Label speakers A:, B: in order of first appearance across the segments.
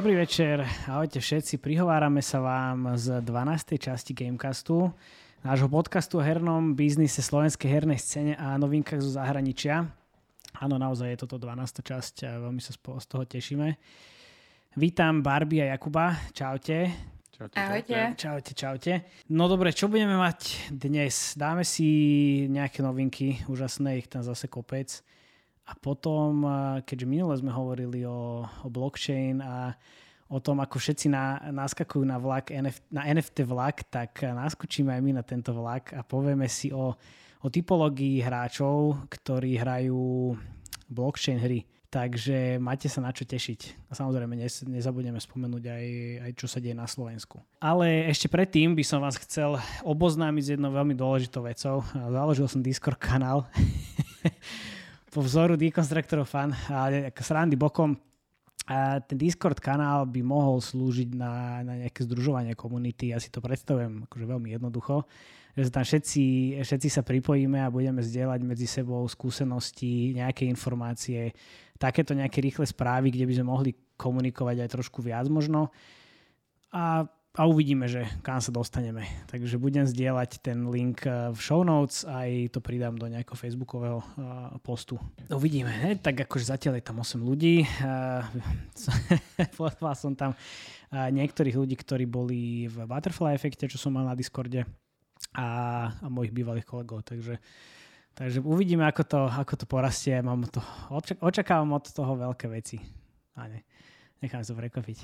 A: Dobrý večer, ahojte všetci. Prihovárame sa vám z 12. časti Gamecastu, nášho podcastu o hernom biznise, slovenskej hernej scéne a novinkách zo zahraničia. Áno, naozaj je toto 12. časť a veľmi sa z toho tešíme. Vítam Barbie a Jakuba. Čaute.
B: Čaute,
C: Ahojte.
B: čaute.
A: Čaute, čaute. No dobre, čo budeme mať dnes? Dáme si nejaké novinky, úžasné, ich tam zase kopec. A potom, keďže minule sme hovorili o, o blockchain a o tom, ako všetci na, naskakujú na, vlak, NF, na NFT vlak, tak naskočíme aj my na tento vlak a povieme si o, o typológii hráčov, ktorí hrajú blockchain hry. Takže máte sa na čo tešiť. A samozrejme nezabudneme spomenúť aj, aj čo sa deje na Slovensku. Ale ešte predtým by som vás chcel oboznámiť s jednou veľmi dôležitou vecou. Založil som Discord kanál po vzoru Deconstructor Fan, ako srandy bokom, a ten Discord kanál by mohol slúžiť na, na nejaké združovanie komunity. Ja si to predstavujem akože veľmi jednoducho. Že tam všetci, všetci sa pripojíme a budeme zdieľať medzi sebou skúsenosti, nejaké informácie, takéto nejaké rýchle správy, kde by sme mohli komunikovať aj trošku viac možno. A a uvidíme, že kam sa dostaneme. Takže budem zdieľať ten link eh, v show notes aj to pridám do nejakého facebookového eh, postu. Uvidíme, ne? tak akože zatiaľ je tam 8 ľudí. Eh, Pozval som tam niektorých ľudí, ktorí boli v Butterfly efekte, čo som mal na Discorde a, a mojich bývalých kolegov. Takže, takže uvidíme, ako to, ako to porastie. Mám to, očak- očakávam od toho veľké veci. A ne. Nechám sa prekvapiť.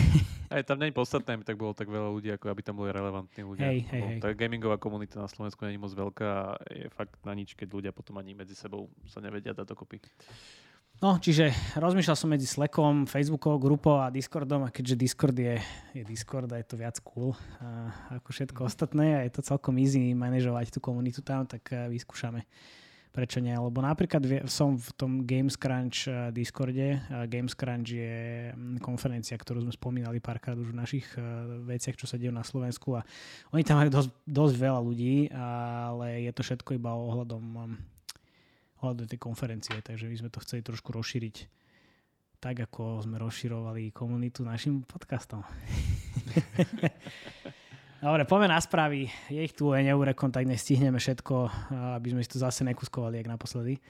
B: Aj tam je podstatné, aby tak bolo tak veľa ľudí, ako aby tam boli relevantní ľudia.
A: Hej, hej, hej.
B: Tá gamingová komunita na Slovensku je moc veľká a je fakt na nič, keď ľudia potom ani medzi sebou sa nevedia dať dokopy.
A: No, čiže rozmýšľal som medzi Slackom, Facebookovou grupou a Discordom a keďže Discord je, je Discord a je to viac cool a ako všetko ostatné a je to celkom easy manažovať tú komunitu tam, tak eh, vyskúšame. Prečo nie? Lebo napríklad som v tom Games Crunch eh, Discorde. Games Crunch je mm, konferencia, ktorú sme spomínali párkrát už v našich eh, veciach, čo sa dejú na Slovensku a oni tam majú dosť, dosť veľa ľudí, ale je to všetko iba ohľadom ohľadom tej konferencie, takže my sme to chceli trošku rozšíriť tak, ako sme rozširovali komunitu našim podcastom. Dobre, poďme na správy. Je ich tu aj neurekom, tak nestihneme všetko, a aby sme si to zase nekuskovali, jak naposledy.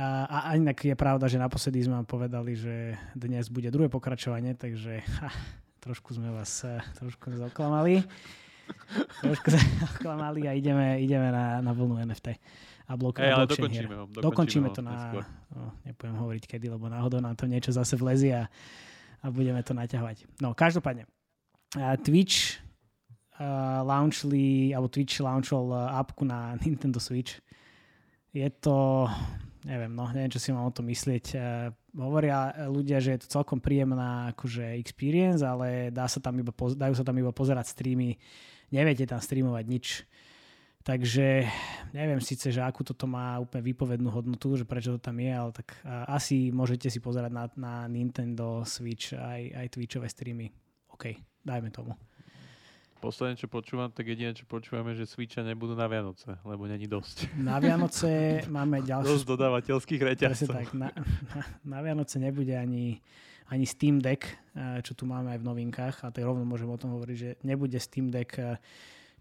A: A, a a inak je pravda, že naposledy sme vám povedali, že dnes bude druhé pokračovanie, takže ha, trošku sme vás eh, trošku sme zaklamali. Trošku sme zaklamali a ideme, ideme na, na vlnu NFT. A blok, hier.
B: dokončíme.
A: Dokončíme
B: ho
A: to na...
B: neskôr.
A: No, nepoviem hovoriť kedy, lebo náhodou nám to niečo zase vlezie a, a budeme to naťahovať. No, každopádne. Uh, Twitch uh, launchli, alebo Twitch launchol uh, appku na Nintendo Switch. Je to, neviem, no, neviem, čo si mám o tom myslieť. Uh, hovoria ľudia, že je to celkom príjemná akože experience, ale dá sa tam iba, poz- dajú sa tam iba pozerať streamy. Neviete tam streamovať nič. Takže neviem síce, že akú toto má úplne výpovednú hodnotu, že prečo to tam je, ale tak asi môžete si pozerať na, na Nintendo Switch aj, aj Twitchové streamy. OK, dajme tomu.
B: Posledné, čo počúvam, tak jediné, čo počúvame, že Switcha nebudú na Vianoce, lebo není dosť.
A: Na Vianoce máme
B: Dosť
A: ďalšiu...
B: dodávateľských reťazcov.
A: tak, na, na, na Vianoce nebude ani, ani Steam Deck, čo tu máme aj v novinkách, a tak rovno môžem o tom hovoriť, že nebude Steam Deck,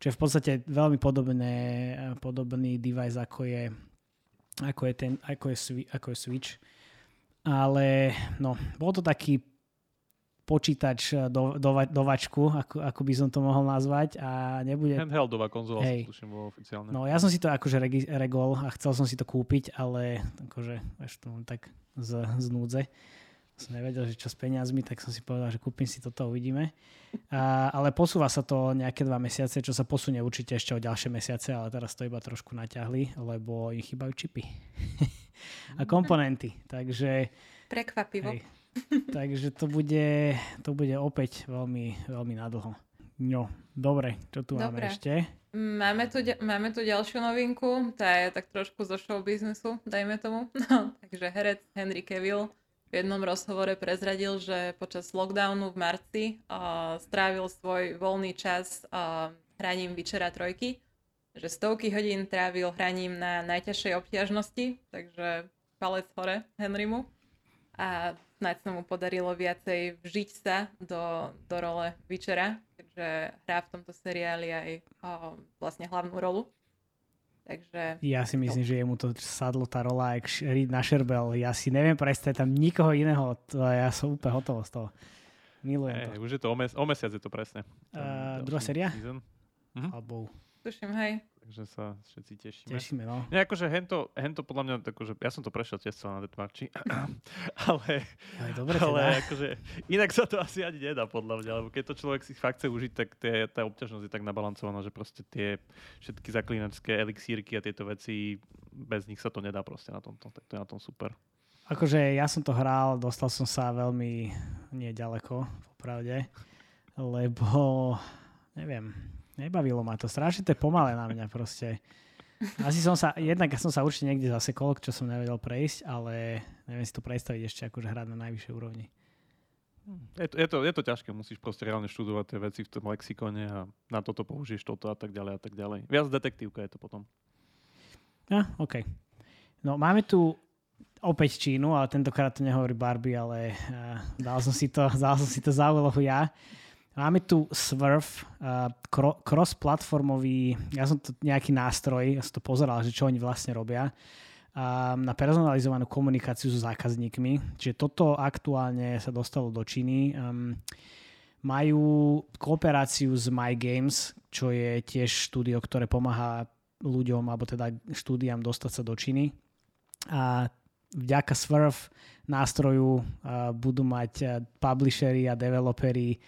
A: čo je v podstate veľmi podobné, eh, podobný device, ako je, ako je, ten, ako je, ako je Switch. Ale no, bol to taký počítač eh, do, do, dovačku, ako, ako by som to mohol nazvať a nebude...
B: Handheldová konzola,
A: Hej.
B: tuším, bolo oficiálne.
A: No ja som si to akože regi- regol a chcel som si to kúpiť, ale akože vieš, to tak z, z núdze. Som nevedel, že čo s peniazmi, tak som si povedal, že kúpim si toto, uvidíme. A, ale posúva sa to nejaké dva mesiace, čo sa posunie určite ešte o ďalšie mesiace, ale teraz to iba trošku naťahli, lebo im chýbajú čipy a komponenty. Takže,
C: Prekvapivo.
A: hej, takže to, bude, to bude opäť veľmi, veľmi nadlho. No, dobre, čo tu máme
C: Dobre.
A: ešte?
C: Máme tu, máme tu ďalšiu novinku, tá je tak trošku zo show biznesu, dajme tomu. No, takže herec Henry Cavill v jednom rozhovore prezradil, že počas lockdownu v marci uh, strávil svoj voľný čas uh, hraním Witchera 3, že stovky hodín trávil hraním na najťažšej obťažnosti, takže palec hore Henrymu. A snáď sa mu podarilo viacej vžiť sa do, do role Witchera, keďže hrá v tomto seriáli aj o, vlastne hlavnú rolu. Takže...
A: Ja si myslím, že jemu to sadlo tá rola jak Reed na Sherbel. Ja si neviem predstaviť tam nikoho iného. To, ja som úplne hotový z toho. Milujem
B: Hey,
A: to.
B: už je to o, mes- o mesiac je to presne.
A: Uh, druhá séria?
B: Mhm.
A: Alebo
C: Tuším, hej.
B: Takže sa všetci tešíme.
A: tešíme, no.
B: Nie, akože hento, hento podľa mňa, akože, ja som to prešiel tiež na Deathmatchi, ale,
A: Ale dobre
B: ale
A: teda.
B: akože, inak sa to asi ani nedá podľa mňa, lebo keď to človek si fakt chce užiť, tak tie, tá obťažnosť je tak nabalancovaná, že proste tie všetky zaklínačské elixírky a tieto veci, bez nich sa to nedá proste na tomto, tak to je na tom super.
A: Akože ja som to hral, dostal som sa veľmi neďaleko, popravde, lebo neviem, nebavilo ma to. Strašne to je pomalé na mňa proste. Asi som sa, jednak som sa určite niekde zasekol, čo som nevedel prejsť, ale neviem si to predstaviť ešte akože hrať na najvyššej úrovni.
B: Je to, je, to, je to ťažké, musíš proste reálne študovať tie veci v tom lexikone a na toto použiješ toto a tak ďalej a tak ďalej. Viac detektívka je to potom.
A: Ah, OK. No máme tu opäť Čínu, ale tentokrát to nehovorí Barbie, ale uh, dal, som si to, dal som si to za úlohu ja. Máme tu Swerve, uh, cross-platformový, ja som to nejaký nástroj, ja som to pozeral, že čo oni vlastne robia, um, na personalizovanú komunikáciu so zákazníkmi. Čiže toto aktuálne sa dostalo do Číny. Um, majú kooperáciu s My Games, čo je tiež štúdio, ktoré pomáha ľuďom, alebo teda štúdiám dostať sa do Číny. A vďaka Swerve nástroju uh, budú mať uh, publishery a developery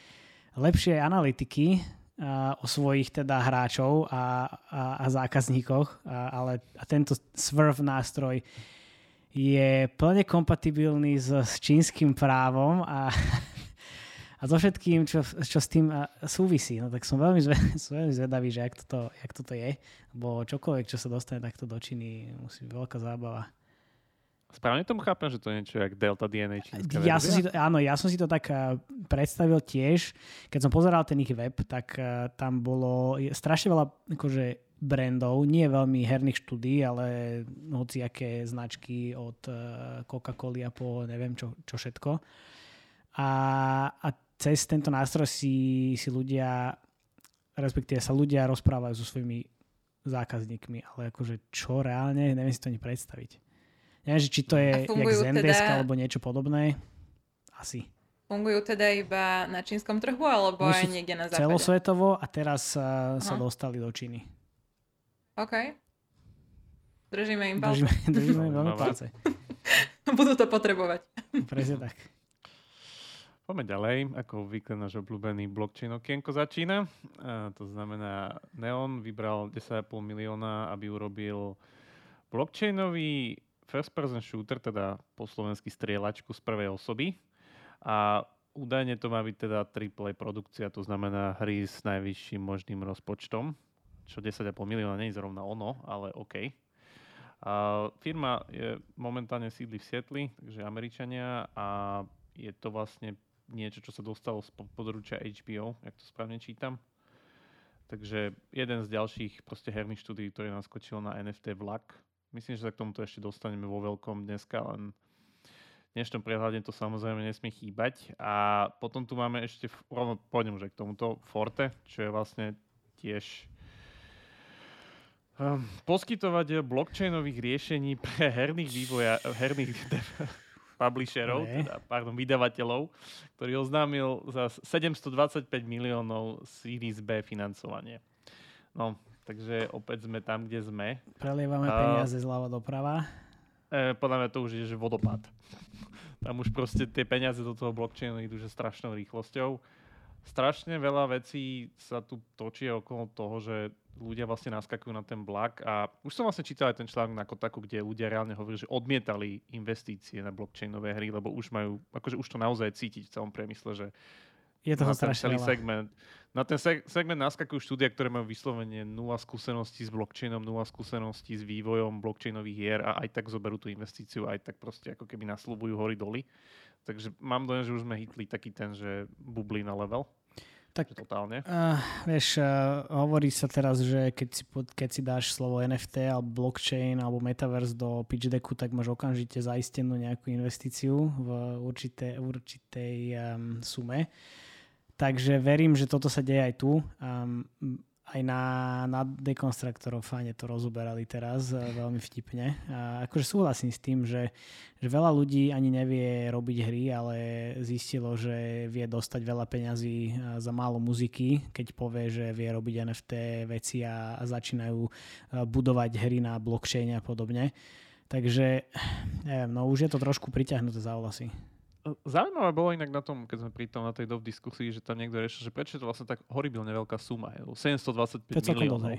A: lepšie analytiky uh, o svojich teda hráčov a, a, a zákazníkoch, a, ale a tento Swerve nástroj je plne kompatibilný s, s čínskym právom a, a so všetkým, čo, čo s tým uh, súvisí. No tak som veľmi, zve, som veľmi zvedavý, že jak toto, jak toto je, lebo čokoľvek, čo sa dostane takto do Číny, musí byť veľká zábava.
B: Správne tomu chápem, že to je niečo jak Delta DNA čínska
A: Ja som si to, áno, ja som si to tak uh, predstavil tiež. Keď som pozeral ten ich web, tak uh, tam bolo strašne veľa akože, brandov, nie veľmi herných štúdí, ale hociaké značky od uh, Coca-Coly a po neviem čo, čo všetko. A, a cez tento nástroj si, si ľudia, respektíve sa ľudia rozprávajú so svojimi zákazníkmi, ale akože čo reálne, neviem si to ani predstaviť. Neviem, že či to je jak Zendesk
C: teda-
A: alebo niečo podobné. Asi.
C: Fungujú teda iba na čínskom trhu, alebo
A: Oni
C: aj niekde na západe?
A: Celosvetovo a teraz uh, sa dostali do Číny.
C: OK. Držíme im palce.
A: Držíme, držíme veľmi
B: Zaujímavé.
A: palce.
C: Budú to potrebovať.
A: Presne tak.
B: Poďme ďalej, ako obvykle náš obľúbený blockchain okienko začína. A to znamená, Neon vybral 10,5 milióna, aby urobil blockchainový first person shooter, teda po slovensky strieľačku z prvej osoby. A údajne to má byť teda AAA produkcia, to znamená hry s najvyšším možným rozpočtom, čo 10,5 milióna nie je zrovna ono, ale OK. A firma je momentálne sídli v Sietli, takže Američania a je to vlastne niečo, čo sa dostalo z po- područia HBO, jak to správne čítam. Takže jeden z ďalších proste herných štúdií, ktorý naskočil na NFT vlak. Myslím, že sa k tomuto ešte dostaneme vo veľkom dneska, len v dnešnom prehľade to samozrejme nesmie chýbať. A potom tu máme ešte, rovno pôjdem aj k tomuto, Forte, čo je vlastne tiež um, poskytovateľ blockchainových riešení pre herných vývoja, herných publisherov,
A: Ne.
B: teda, pardon, vydavateľov, ktorý oznámil za 725 miliónov Series B financovanie. No, takže opäť sme tam, kde sme.
A: Prelievame peniaze zľava doprava.
B: E, podľa mňa to už je že vodopád. Tam už proste tie peniaze do toho blockchainu idú že strašnou rýchlosťou. Strašne veľa vecí sa tu točí okolo toho, že ľudia vlastne naskakujú na ten vlak a už som vlastne čítal aj ten článok na Kotaku, kde ľudia reálne hovorili, že odmietali investície na blockchainové hry, lebo už majú, akože už to naozaj cítiť v celom priemysle, že
A: Je toho
B: na ten
A: strašne
B: celý
A: veľa.
B: segment. Na ten seg- segment naskakujú štúdia, ktoré majú vyslovene nula skúseností s blockchainom, nula skúseností s vývojom blockchainových hier a aj tak zoberú tú investíciu, aj tak proste ako keby nasľubujú hory doly. Takže mám dojem, že už sme hitli taký ten, že bublí na level. Tak, totálne.
A: Uh, vieš, uh, hovorí sa teraz, že keď si, keď si dáš slovo NFT alebo blockchain alebo metaverse do pitch decku, tak máš okamžite zaistenú nejakú investíciu v určité, určitej um, sume. Takže verím, že toto sa deje aj tu. Um, aj na, na dekonstruktoroch fajne to rozoberali teraz e, veľmi vtipne. A akože súhlasím s tým, že, že veľa ľudí ani nevie robiť hry, ale zistilo, že vie dostať veľa peňazí e, za málo muziky, keď povie, že vie robiť NFT veci a, a začínajú e, budovať hry na blockchaine a podobne. Takže neviem, no už je to trošku priťahnuté za vlasy.
B: Zaujímavé bolo inak na tom, keď sme pri tom na tej dov diskusii, že tam niekto riešil, že prečo je to vlastne tak horibilne veľká suma, je, 725 miliónov.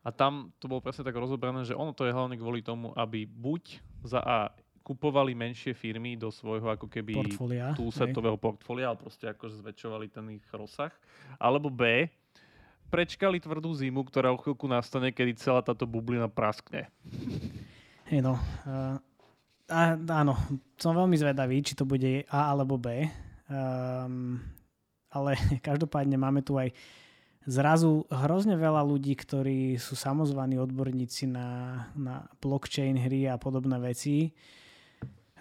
B: A tam to bolo presne tak rozobrané, že ono to je hlavne kvôli tomu, aby buď za A kupovali menšie firmy do svojho ako keby
A: portfólia,
B: túsetového portfólia, ale proste akože zväčšovali ten ich rozsah. Alebo B, prečkali tvrdú zimu, ktorá o chvíľku nastane, kedy celá táto bublina praskne.
A: Hej no, uh, a, áno, som veľmi zvedavý, či to bude A alebo B. Um, ale každopádne máme tu aj zrazu hrozne veľa ľudí, ktorí sú samozvaní odborníci na, na blockchain hry a podobné veci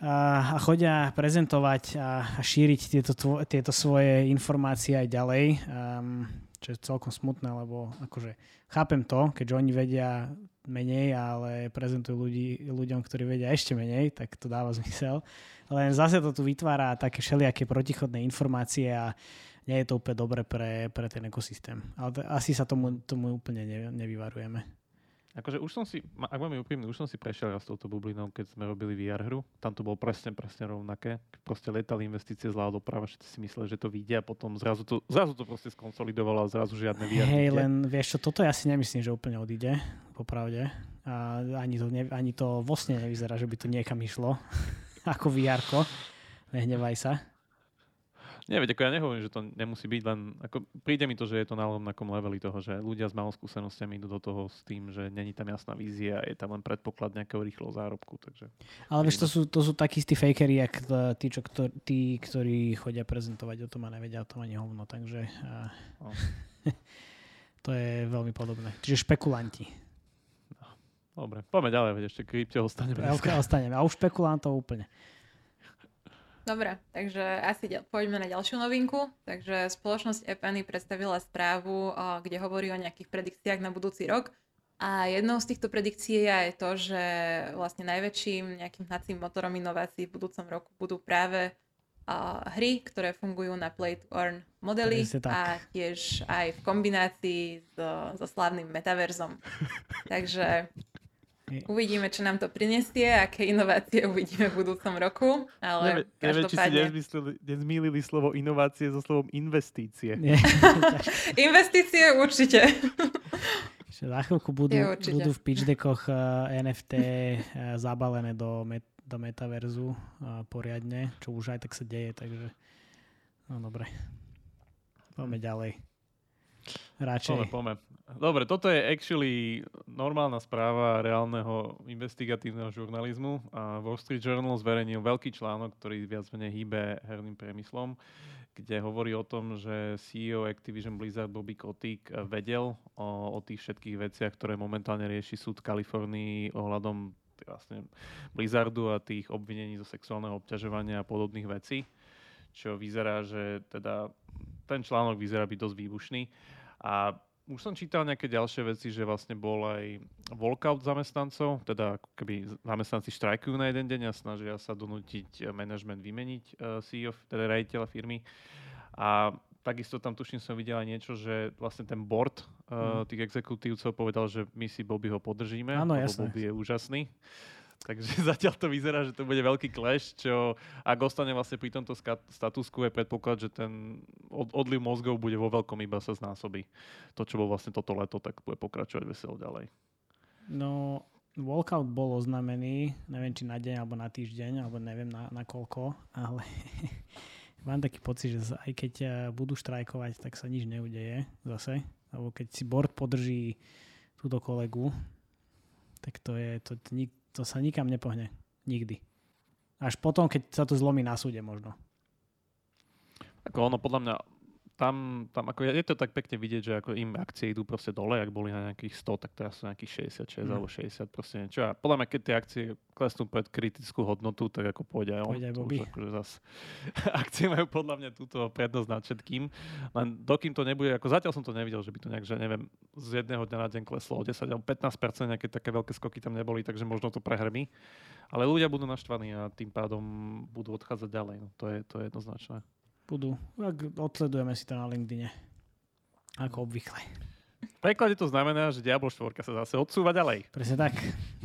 A: a, a chodia prezentovať a, a šíriť tieto, tvo, tieto svoje informácie aj ďalej, um, čo je celkom smutné, lebo akože chápem to, keďže oni vedia menej, ale prezentujú ľudí, ľuďom, ktorí vedia ešte menej, tak to dáva zmysel. Len zase to tu vytvára také všelijaké protichodné informácie a nie je to úplne dobre pre, pre ten ekosystém. Ale to, asi sa tomu, tomu úplne ne, nevyvarujeme.
B: Akože už som si, ak máme úprimný, už som si prešiel raz touto bublinou, keď sme robili VR hru. Tam to bolo presne, presne rovnaké. Proste letali investície zľava doprava, všetci si mysleli, že to vyjde a potom zrazu to, zrazu to proste skonsolidovalo a zrazu žiadne VR.
A: Hej, len vieš čo, toto ja si nemyslím, že úplne odíde, popravde. A ani to, ne, ani to vlastne nevyzerá, že by to niekam išlo, ako VR. Nehnevaj sa.
B: Nie, veď ako ja nehovorím, že to nemusí byť, len ako príde mi to, že je to na rovnakom leveli toho, že ľudia s malou skúsenostiami idú do toho s tým, že není tam jasná vízia a je tam len predpoklad nejakého rýchleho zárobku. Takže...
A: Ale vieš, to sú, to sú takí istí fakery, jak tí, čo, ktor- tí, ktorí chodia prezentovať o tom a nevedia o tom ani hovno, takže uh, no. to je veľmi podobné. Čiže špekulanti.
B: No. Dobre, poďme ďalej, veď ešte krypte ostaneme.
A: Ostaneme. A už špekulantov úplne.
C: Dobre, takže asi ďal, poďme na ďalšiu novinku. Takže spoločnosť Epany predstavila správu, kde hovorí o nejakých predikciách na budúci rok. A jednou z týchto predikcií je aj to, že vlastne najväčším nejakým hnacím motorom inovácií v budúcom roku budú práve uh, hry, ktoré fungujú na play to earn modely a tiež aj v kombinácii so, so slávnym metaverzom. Takže Uvidíme, čo nám to prinesie, aké inovácie uvidíme v budúcom roku, ale
B: Neve, každopádne... Neviem, či si nezmýlili slovo inovácie so slovom investície.
C: investície určite.
A: Za chvíľku budú, budú v pitch deckoch uh, eh, NFT uh, eh, zabalené do, met, do metaverzu uh, poriadne, čo už aj tak sa deje, takže no dobre. Poďme ďalej. Radšej.
B: Pome, pome. Dobre, toto je actually normálna správa reálneho investigatívneho žurnalizmu. A Wall Street Journal zverejnil veľký článok, ktorý viac menej hýbe herným priemyslom, kde hovorí o tom, že CEO Activision Blizzard Bobby Kotick vedel o, o tých všetkých veciach, ktoré momentálne rieši súd Kalifornii ohľadom vlastne Blizzardu a tých obvinení zo sexuálneho obťažovania a podobných vecí. Čo vyzerá, že teda ten článok vyzerá byť dosť výbušný. A už som čítal nejaké ďalšie veci, že vlastne bol aj walkout zamestnancov, teda ako keby zamestnanci štrajkujú na jeden deň a snažia sa donútiť management vymeniť uh, CEO, teda rejiteľa firmy. A takisto tam tuším som videl aj niečo, že vlastne ten board uh, tých exekutívcov povedal, že my si Bobbyho podržíme,
A: Áno,
B: lebo Bobby je úžasný. Takže zatiaľ to vyzerá, že to bude veľký clash, čo ak ostane vlastne pri tomto statusku je predpoklad, že ten odliv mozgov bude vo veľkom iba sa znásobí. To, čo bolo vlastne toto leto, tak bude pokračovať veselo ďalej.
A: No, walkout bol oznamený, neviem či na deň alebo na týždeň, alebo neviem na, na koľko, ale mám taký pocit, že aj keď eh, budú štrajkovať, tak sa nič neudeje zase. Alebo keď si board podrží túto kolegu, tak to je, to, to, nik, to sa nikam nepohne. Nikdy. Až potom, keď sa to zlomí na súde možno.
B: Ako ono, podľa mňa, tam, tam ako je to tak pekne vidieť, že ako im akcie idú proste dole, ak boli na nejakých 100, tak teraz sú nejakých 66 mm. alebo 60 proste niečo. A podľa mňa, keď tie akcie klesnú pred kritickú hodnotu, tak ako pôjde aj on. Pôjde aj Bobby. Akože zas, akcie majú podľa mňa túto prednosť nad všetkým. Len dokým to nebude, ako zatiaľ som to nevidel, že by to nejak, že neviem, z jedného dňa na deň kleslo o 10 alebo 15% nejaké také veľké skoky tam neboli, takže možno to prehrmí. Ale ľudia budú naštvaní a tým pádom budú odchádzať ďalej. No, to, je, to je jednoznačné.
A: Budú. Ak odsledujeme si to na LinkedIne. Ako obvykle.
B: V preklade to znamená, že Diablo 4 sa zase odsúva ďalej.
A: Presne tak.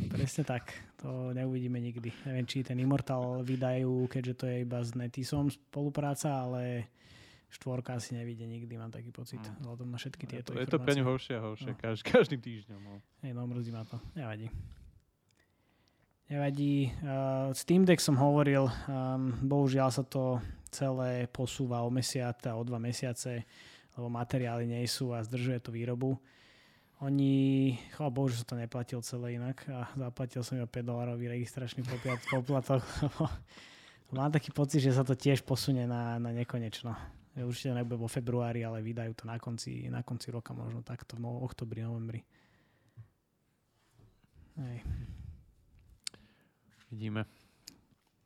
A: Presne tak. To neuvidíme nikdy. Neviem, či ten Immortal vydajú, keďže to je iba s Netisom spolupráca, ale štvorka asi nevidie nikdy, mám taký pocit. Mm. Vzhľadom na všetky tieto
B: Je to, je to pre ňu horšie a horšie. No. Každý, každým týždňom. No.
A: Hej, no mrzí ma to. Nevadí. Nevadí. Uh, Steam Deck som hovoril, um, bohužiaľ sa to celé posúva o mesiac a o dva mesiace, lebo materiály nie sú a zdržuje to výrobu. Oni, chvála Bohu, že som to neplatil celé inak a zaplatil som iba 5 dolarový registračný poplatok. Mám taký pocit, že sa to tiež posunie na, na nekonečno. Určite nebude vo februári, ale vydajú to na konci, na konci roka, možno takto v no, oktobri, novembri. Hej.
B: Vidíme.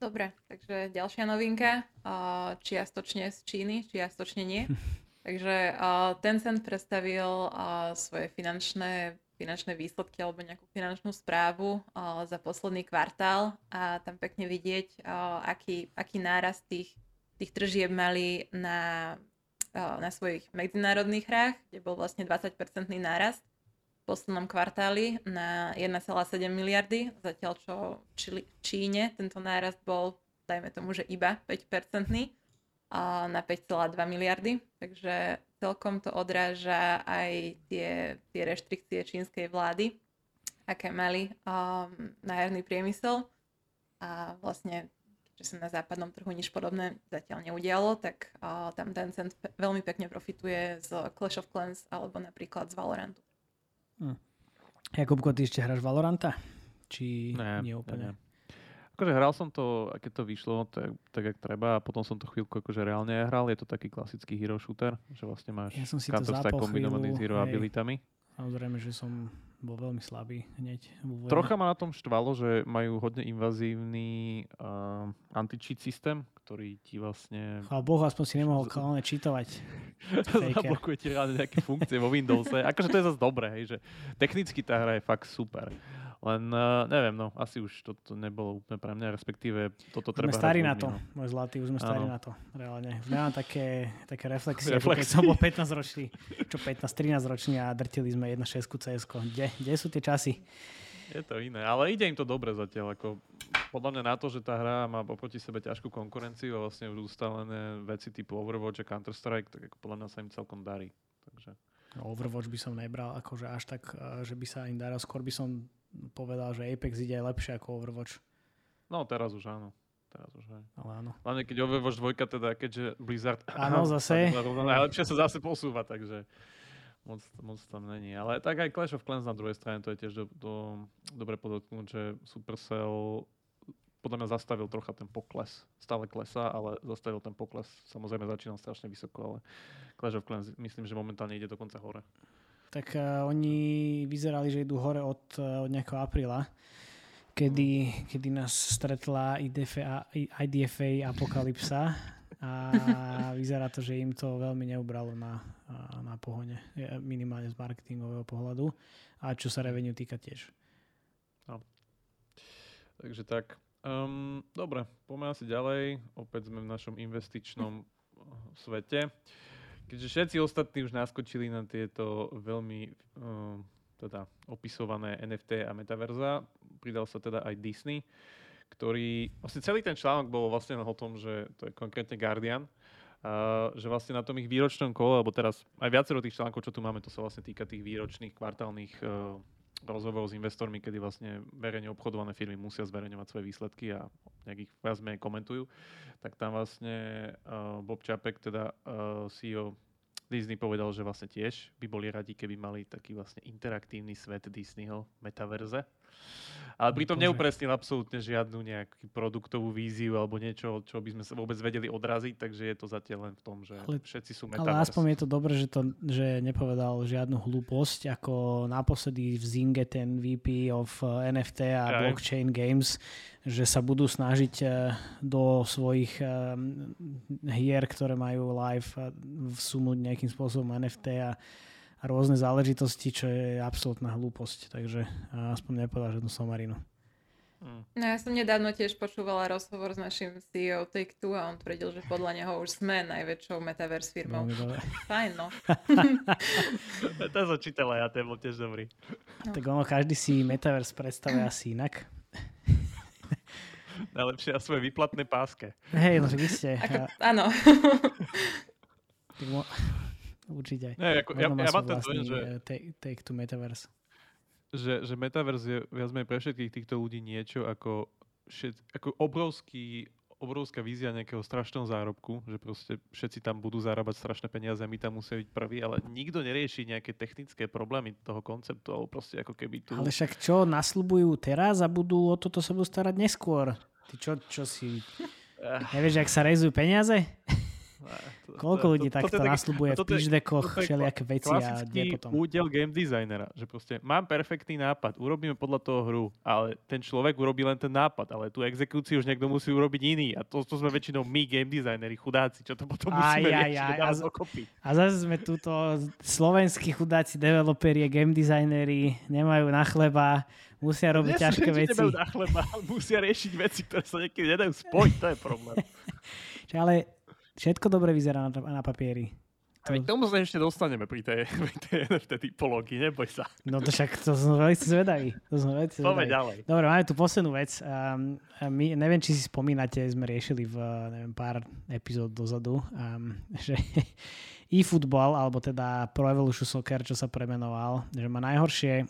C: Dobre, takže ďalšia novinka, čiastočne z Číny, čiastočne nie. Takže Tencent predstavil svoje finančné, finančné výsledky alebo nejakú finančnú správu za posledný kvartál a tam pekne vidieť, aký, aký nárast tých, tých tržieb mali na, na svojich medzinárodných hrách, kde bol vlastne 20-percentný nárast poslednom kvartáli na 1,7 miliardy, zatiaľ čo v Číne tento nárast bol, dajme tomu, že iba 5-percentný na 5,2 miliardy. Takže celkom to odráža aj tie, tie reštrikcie čínskej vlády, aké mali um, na herný priemysel. A vlastne, keďže sa na západnom trhu nič podobné zatiaľ neudialo, tak uh, tam Tencent veľmi pekne profituje z Clash of Clans alebo napríklad z Valorantu.
A: Hm. Jakubko, ty ešte hráš Valoranta? Či ne, nie úplne? Ne.
B: Akože hral som to, keď to vyšlo, tak, tak jak treba a potom som to chvíľku akože reálne hral. Je to taký klasický hero shooter, že vlastne máš
A: ja som si to
B: kombinovaný s hero hej. abilitami.
A: Samozrejme, že som bol veľmi slabý hneď.
B: Trocha ma na tom štvalo, že majú hodne invazívny uh, anti-cheat systém, ktorý ti vlastne...
A: Chvala Bohu, aspoň si nemohol kalone čítovať.
B: Zablokuje ti reálne nejaké funkcie vo Windowse. Akože to je zase dobré, hej, že technicky tá hra je fakt super. Len uh, neviem, no, asi už to, to nebolo úplne pre mňa, respektíve toto
A: už
B: treba...
A: Sme starí na to, no. môj zlatý, už sme starí na to, reálne. Už nemám také, také reflexie, reflexie. keď som bol 15 ročný, čo 15-13 ročný a drtili sme 1.6 cs kde, kde sú tie časy?
B: Je to iné, ale ide im to dobre zatiaľ. Ako, podľa mňa na to, že tá hra má oproti sebe ťažkú konkurenciu a vlastne už ustálené veci typu Overwatch a Counter-Strike, tak ako podľa mňa sa im celkom darí. Takže...
A: No, Overwatch by som nebral akože až tak, že by sa im daral. Skôr by som povedal, že Apex ide aj lepšie ako Overwatch.
B: No teraz už áno. Teraz už aj.
A: Ale áno.
B: Hlavne keď Overwatch 2, teda keďže Blizzard
A: áno, zase.
B: najlepšie sa zase posúva, takže moc, moc tam není. Ale tak aj Clash of Clans na druhej strane, to je tiež do, do, dobre podotknúť, že Supercell podľa mňa zastavil trocha ten pokles. Stále klesá, ale zastavil ten pokles. Samozrejme začínal strašne vysoko, ale Clash of Clans myslím, že momentálne ide dokonca hore
A: tak uh, oni vyzerali, že idú hore od, uh, od nejakého apríla, kedy, kedy nás stretla IDFA, IDFA apokalypsa a vyzerá to, že im to veľmi neubralo na, na pohone, minimálne z marketingového pohľadu a čo sa revenue týka tiež. No.
B: Takže tak. Um, dobre, poďme asi ďalej. Opäť sme v našom investičnom svete. Keďže všetci ostatní už naskočili na tieto veľmi uh, teda opisované NFT a metaverza, pridal sa teda aj Disney, ktorý, vlastne celý ten článok bol vlastne o tom, že to je konkrétne Guardian, uh, že vlastne na tom ich výročnom kole, alebo teraz aj viacero tých článkov, čo tu máme, to sa vlastne týka tých výročných, kvartálnych uh, rozhovorov s investormi, kedy vlastne verejne obchodované firmy musia zverejňovať svoje výsledky a nejak ich viac menej komentujú, tak tam vlastne uh, Bob Čapek, teda uh, CEO Disney povedal, že vlastne tiež by boli radi, keby mali taký vlastne interaktívny svet Disneyho metaverze. Ale pritom neupresnil absolútne žiadnu nejakú produktovú víziu alebo niečo, čo by sme sa vôbec vedeli odraziť, takže je to zatiaľ len v tom, že
A: Ale-
B: všetci sú
A: Ale
B: metaverse.
A: aspoň je to dobré, že, to, že nepovedal žiadnu hlúposť, ako naposledy v Zinge ten VP of eh, NFT a
B: Aj.
A: blockchain games, že sa budú snažiť eh, do svojich eh, hier, ktoré majú live, eh, vsunúť nejakým spôsobom NFT a rôzne záležitosti, čo je absolútna hlúposť. Takže aspoň nepovedal žiadnu somarinu.
B: Mm.
C: No ja som nedávno tiež počúvala rozhovor s našim CEO Take-Two a on tvrdil, že podľa neho už sme najväčšou metaverse firmou.
A: Dobre.
C: Fajn, no.
B: To som čítala ja, ten bol tiež dobrý.
A: Tak ono, každý si metaverse predstavuje asi inak.
B: Najlepšie na svoje výplatné páske.
A: Hej, no.
C: Ako,
A: A-
C: áno.
A: tak mo- Určite.
B: Nie, ako, ja, ja mám ten dojem, že,
A: eh, take, take to metaverse.
B: že, že Metaverse je viac menej pre všetkých týchto ľudí niečo ako, všet, ako obrovský, obrovská vízia nejakého strašného zárobku, že proste všetci tam budú zarábať strašné peniaze a my tam musíme byť prví, ale nikto nerieši nejaké technické problémy toho konceptu, alebo proste ako keby tu...
A: Ale však čo nasľubujú teraz a budú o toto sa budú starať neskôr. Ty čo, čo si...
B: Eh,
A: Nevieš, ak sa rezujú peniaze?
B: To-
A: Koľko
B: to-
A: ľudí
B: to-
A: takto
B: taký-
A: nasľubuje v
B: je
A: všelijaké veci a kde potom?
B: údel game designera, že proste mám perfektný nápad, urobíme podľa toho hru, ale ten človek urobí len ten nápad, ale tú exekúciu už niekto musí urobiť iný a to, to sme väčšinou my game designeri, chudáci, čo to potom
A: Aj,
B: musíme
A: aj,
B: riešiť
A: aj,
B: a
A: a z-. A zase sme túto slovenskí chudáci developeri, game designeri, nemajú na chleba, musia robiť
B: sú,
A: ťažké veci.
B: nemajú na chleba, musia riešiť veci, ktoré sa niekedy nedajú spojiť, to je problém.
A: Ale všetko dobre vyzerá na, na papieri.
B: A veď tomu sa ešte dostaneme pri tej, pri tej NFT typológii, neboj sa.
A: No to však to som veľmi zvedavý. To som veľmi
B: Poďme
A: zvedavý.
B: ďalej.
A: Dobre, máme tu poslednú vec. Um, my, neviem, či si spomínate, sme riešili v neviem, pár epizód dozadu, um, že eFootball, alebo teda Pro Evolution Soccer, čo sa premenoval, že má najhoršie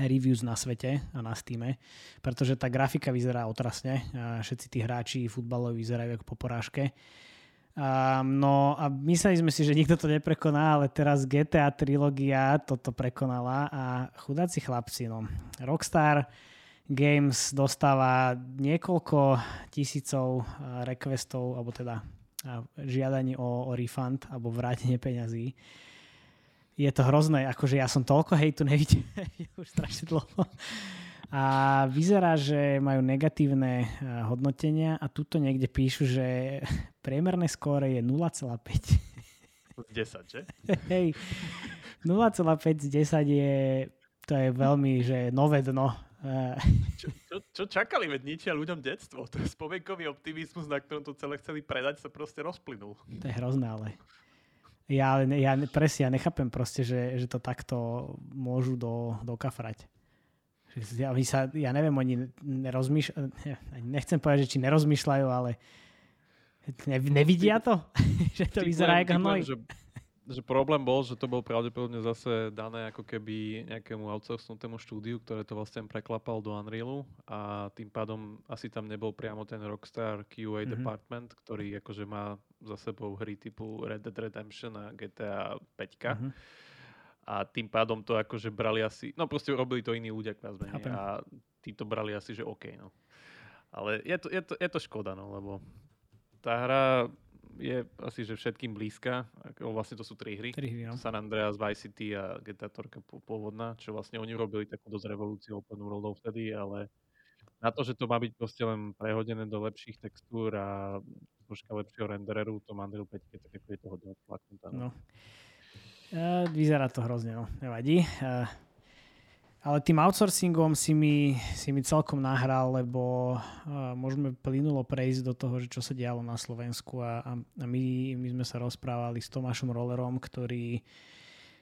A: reviews na svete a na Steame, pretože tá grafika vyzerá otrasne. A všetci tí hráči futbaloví vyzerajú ako po porážke. Um, no a mysleli sme si, že nikto to neprekoná, ale teraz GTA trilógia toto prekonala a chudáci chlapci, no. Rockstar Games dostáva niekoľko tisícov uh, requestov, alebo teda uh, žiadaní o, o refund alebo vrátenie peňazí. Je to hrozné, akože ja som toľko hejtu nevidel už strašne dlho. A vyzerá, že majú negatívne eh, hodnotenia a tuto niekde píšu, že priemerné skóre je 0,5.
B: 10, že?
A: Hej, 0,5 z 10 je, to je veľmi, že nové dno. Eh,
B: Čo, čo, čo čakali, veď ničia ľuďom detstvo. To je spomienkový optimizmus, na ktorom to celé chceli predať, sa proste rozplynul.
A: To je hrozné, ale ja, ja presne, ja nechápem proste, že, že to takto môžu do, dokafrať. Ja, oni sa, ja neviem, oni nerozmýšľajú, nechcem povedať, že či nerozmýšľajú, ale ne, nevidia to? že to vyzerá
B: Typujem-
A: hnoj.
B: Že, že problém bol, že to bol pravdepodobne zase dané ako keby nejakému outsourcnutému štúdiu, ktoré to vlastne preklapal do Unrealu a tým pádom asi tam nebol priamo ten Rockstar QA
A: Mhm.
B: department, ktorý akože má za sebou hry typu Red Dead Redemption a GTA 5.
A: Mhm.
B: A tým pádom to akože brali asi, no proste robili to iní ľudia menej
A: Chápem.
B: a tí to brali asi, že OK, no. Ale je to, je to, je to škoda, no, lebo tá hra je asi, že všetkým blízka. Ako Vlastne to sú tri hry.
A: Tri hry, no.
B: San Andreas, Vice City a GTA 3 pô- pôvodná, čo vlastne oni robili takú dosť revolúciu open worldov vtedy, ale na to, že to má byť proste len prehodené do lepších textúr a troška lepšieho rendereru, to Unreal 5, tak ako je to hodne odflaknuté. No.
A: Uh, vyzerá to hrozne, no. Nevadí. Uh, ale tým outsourcingom si mi, si mi celkom nahral, lebo môžeme plynulo prejsť do toho, že čo sa dialo na Slovensku a, a, my, my sme sa rozprávali s Tomášom Rollerom, ktorý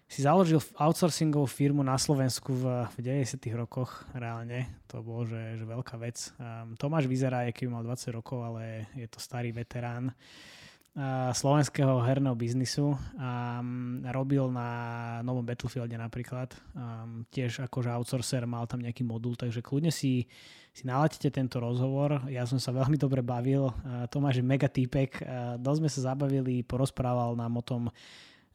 A: si založil outsourcingovú firmu na Slovensku v, v 90. rokoch reálne. To bolo, že, že veľká vec. Um, Tomáš vyzerá, aký mal 20 rokov, ale je to starý veterán slovenského herného biznisu. A, um, robil na novom Battlefielde napríklad. Um, tiež akože outsourcer mal tam nejaký modul, takže kľudne si, si naladíte tento rozhovor. Ja som sa veľmi dobre bavil. A, Tomáš je mega týpek. A, dosť sme sa zabavili, porozprával nám o tom,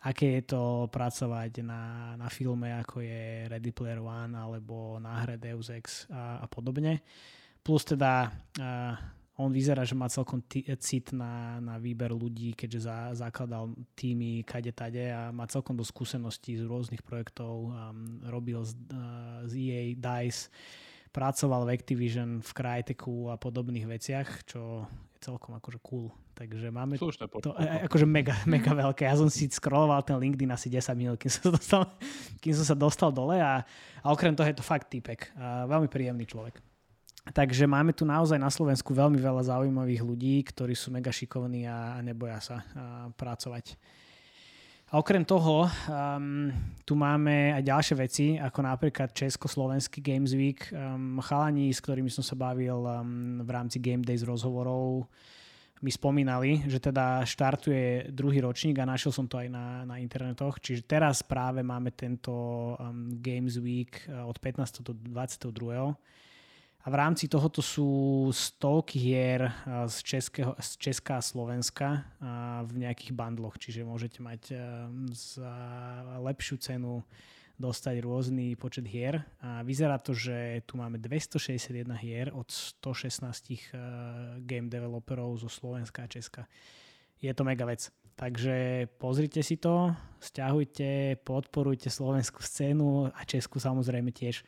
A: aké je to pracovať na, na filme, ako je Ready Player One alebo na hre Deus Ex a, a podobne. Plus teda uh, on vyzerá, že má celkom t- cit na, na výber ľudí, keďže za, zakladal týmy kade tade a má celkom do skúseností z rôznych projektov. Um, robil z, uh, z EA, DICE, pracoval v Activision, v Cryteku a podobných veciach, čo je celkom akože cool. Takže máme
B: Slušné
A: to akože mega, mega veľké. Ja som si scrolloval ten LinkedIn asi 10 minút, kým som, dostal, kým som sa dostal dole a, a okrem toho je to fakt typek. A veľmi príjemný človek. Takže máme tu naozaj na Slovensku veľmi veľa zaujímavých ľudí, ktorí sú mega šikovní a, neboja sa pracovať. A okrem toho, um, tu máme aj ďalšie veci, ako napríklad Československý Games Week. Um, chalani, s ktorými som sa bavil um, v rámci Game Days rozhovorov, mi spomínali, že teda štartuje druhý ročník a našiel som to aj na, na internetoch. Čiže teraz práve máme tento um, Games Week uh, od 15. do 22. A v rámci tohoto sú stovky hier uh, z, Českého, z Česká a Slovenska uh, v nejakých bandloch, čiže môžete mať um, za lepšiu cenu dostať rôzny počet hier. A vyzerá to, že tu máme 261 hier od 116 uh, eh, game developerov zo Slovenska a Česka. Je to mega vec. Takže pozrite si to, stiahujte, podporujte slovenskú scénu a Česku samozrejme tiež.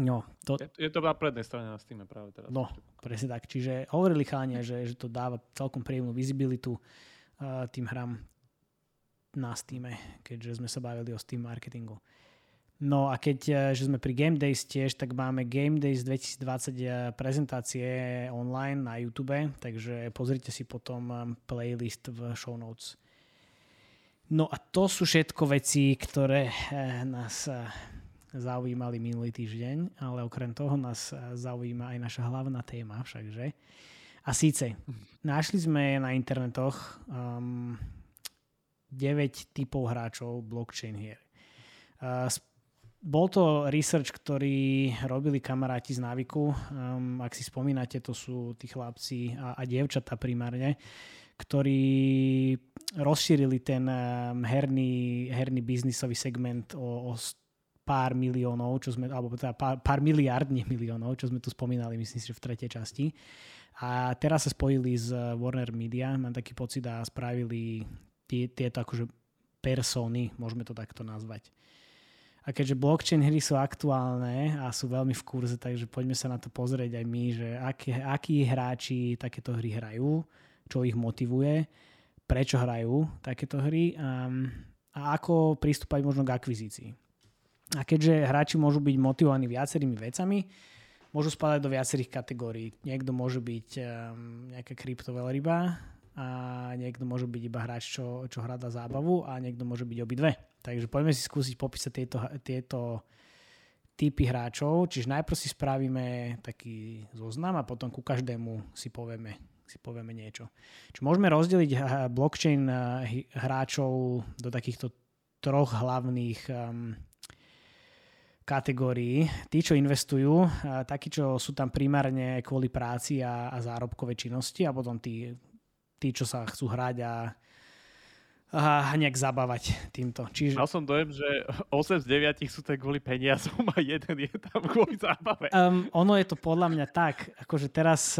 B: No, to... Je, je to na prednej strane na Steam práve teraz.
A: No, presne tak. Čiže hovorili cháne, že, že to dáva celkom príjemnú vizibilitu uh, tým hram na Steam, keďže sme sa bavili o Steam marketingu. No a keď eh, že sme pri Game Days tiež, tak máme Game Days 2020 eh, prezentácie online na YouTube, takže pozrite si potom playlist v show notes. No a to sú všetko veci, ktoré nás zaujímali minulý týždeň, ale okrem toho nás zaujíma aj naša hlavná téma všakže. A síce, našli sme na internetoch um, 9 typov hráčov blockchain hier. Bol to research, ktorý robili kamaráti z návyku. Um, ak si spomínate, to sú tí chlapci a, a dievčatá primárne, ktorí rozšírili ten um, herný, herný biznisový segment o, o pár miliónov, čo sme, alebo teda pár, pár miliard, nie miliónov, čo sme tu spomínali, myslím si, že v tretej časti. A teraz sa spojili s Warner Media, mám taký pocit, a spravili tie, tieto akože persony, môžeme to takto nazvať. A keďže blockchain hry sú aktuálne a sú veľmi v kurze, takže poďme sa na to pozrieť aj my, že akí, akí hráči takéto hry hrajú, čo ich motivuje, prečo hrajú takéto hry a, a ako pristúpať možno k akvizícii. A keďže hráči môžu byť motivovaní viacerými vecami, môžu spadať do viacerých kategórií. Niekto môže byť um, nejaká kryptoveľryba, a niekto môže byť iba hráč, čo, čo hrá zábavu a niekto môže byť obidve. Takže poďme si skúsiť popísať tieto, tieto typy hráčov. Čiže najprv si spravíme taký zoznam a potom ku každému si povieme, si povieme niečo. Čiže môžeme rozdeliť blockchain eh, hráčov do takýchto troch hlavných um, kategórií. Tí, čo investujú, eh, takí, čo sú tam primárne kvôli práci a, a zárobkovej činnosti a potom tí tí, čo sa chcú hrať a, a nejak zabávať týmto.
B: Čiže... Mal som dojem, že 8 z 9 sú to kvôli peniazom a jeden je tam kvôli zábave.
A: Um, ono je to podľa mňa tak, akože teraz,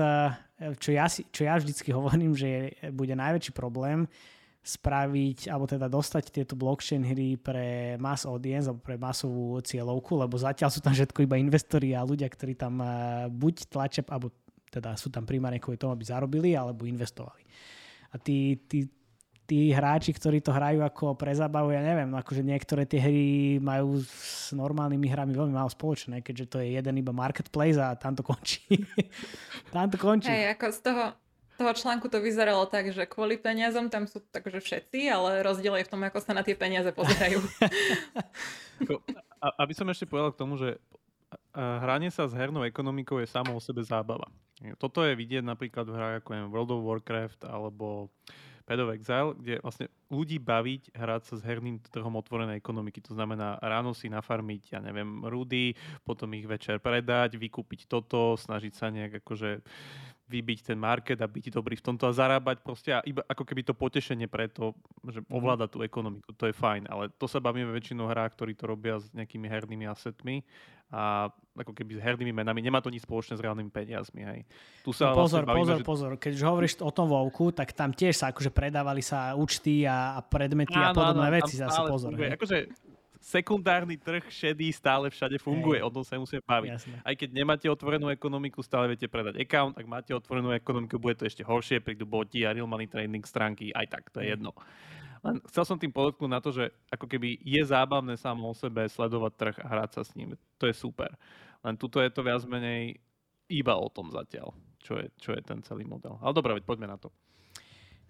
A: čo ja, si, čo ja vždycky hovorím, že je, bude najväčší problém spraviť, alebo teda dostať tieto blockchain hry pre mass audience, alebo pre masovú cieľovku, lebo zatiaľ sú tam všetko iba investori a ľudia, ktorí tam buď tlačia, alebo teda sú tam primárne kvôli tomu, aby zarobili alebo investovali. A tí, tí, tí hráči, ktorí to hrajú ako pre zábavu, ja neviem, no akože niektoré tie hry majú s normálnymi hrami veľmi málo spoločné, keďže to je jeden iba marketplace a tam to končí. tam to končí.
C: Hej, ako z toho, toho článku to vyzeralo tak, že kvôli peniazom tam sú takže všetci, ale rozdiel je v tom, ako sa na tie peniaze pozerajú.
B: aby som ešte povedal k tomu, že hranie sa s hernou ekonomikou je samo o sebe zábava. Toto je vidieť napríklad v hrách ako World of Warcraft alebo Pad of Exile, kde vlastne ľudí baviť hrať sa s herným trhom otvorenej ekonomiky. To znamená ráno si nafarmiť, ja neviem, rudy, potom ich večer predať, vykúpiť toto, snažiť sa nejak akože vybiť ten market a byť dobrý v tomto a zarábať proste a iba ako keby to potešenie preto, že mhm. ovláda tú ekonomiku, to je fajn, ale to sa bavíme väčšinou hrách, ktorí to robia s nejakými hernými asetmi a ako keby s hernými menami, nemá to nič spoločné s reálnymi peniazmi. Hej.
A: Tu sa no pozor, vlastne bavíme, pozor, že... pozor, keď už hovoríš o tom Vovku, tak tam tiež sa akože predávali sa účty a, a predmety áno, a podobné áno, veci zase pozor.
B: Akože sekundárny trh šedý stále všade funguje, Hej. o tom sa musíme baviť. Jasne. Aj keď nemáte otvorenú ekonomiku, stále viete predať account, ak máte otvorenú ekonomiku, bude to ešte horšie, prídu boti a real money trading stránky, aj tak, to je jedno. Len chcel som tým podotknúť na to, že ako keby je zábavné samo o sebe sledovať trh a hrať sa s ním. To je super. Len tuto je to viac menej iba o tom zatiaľ, čo je, čo je ten celý model. Ale dobre, veď poďme na to.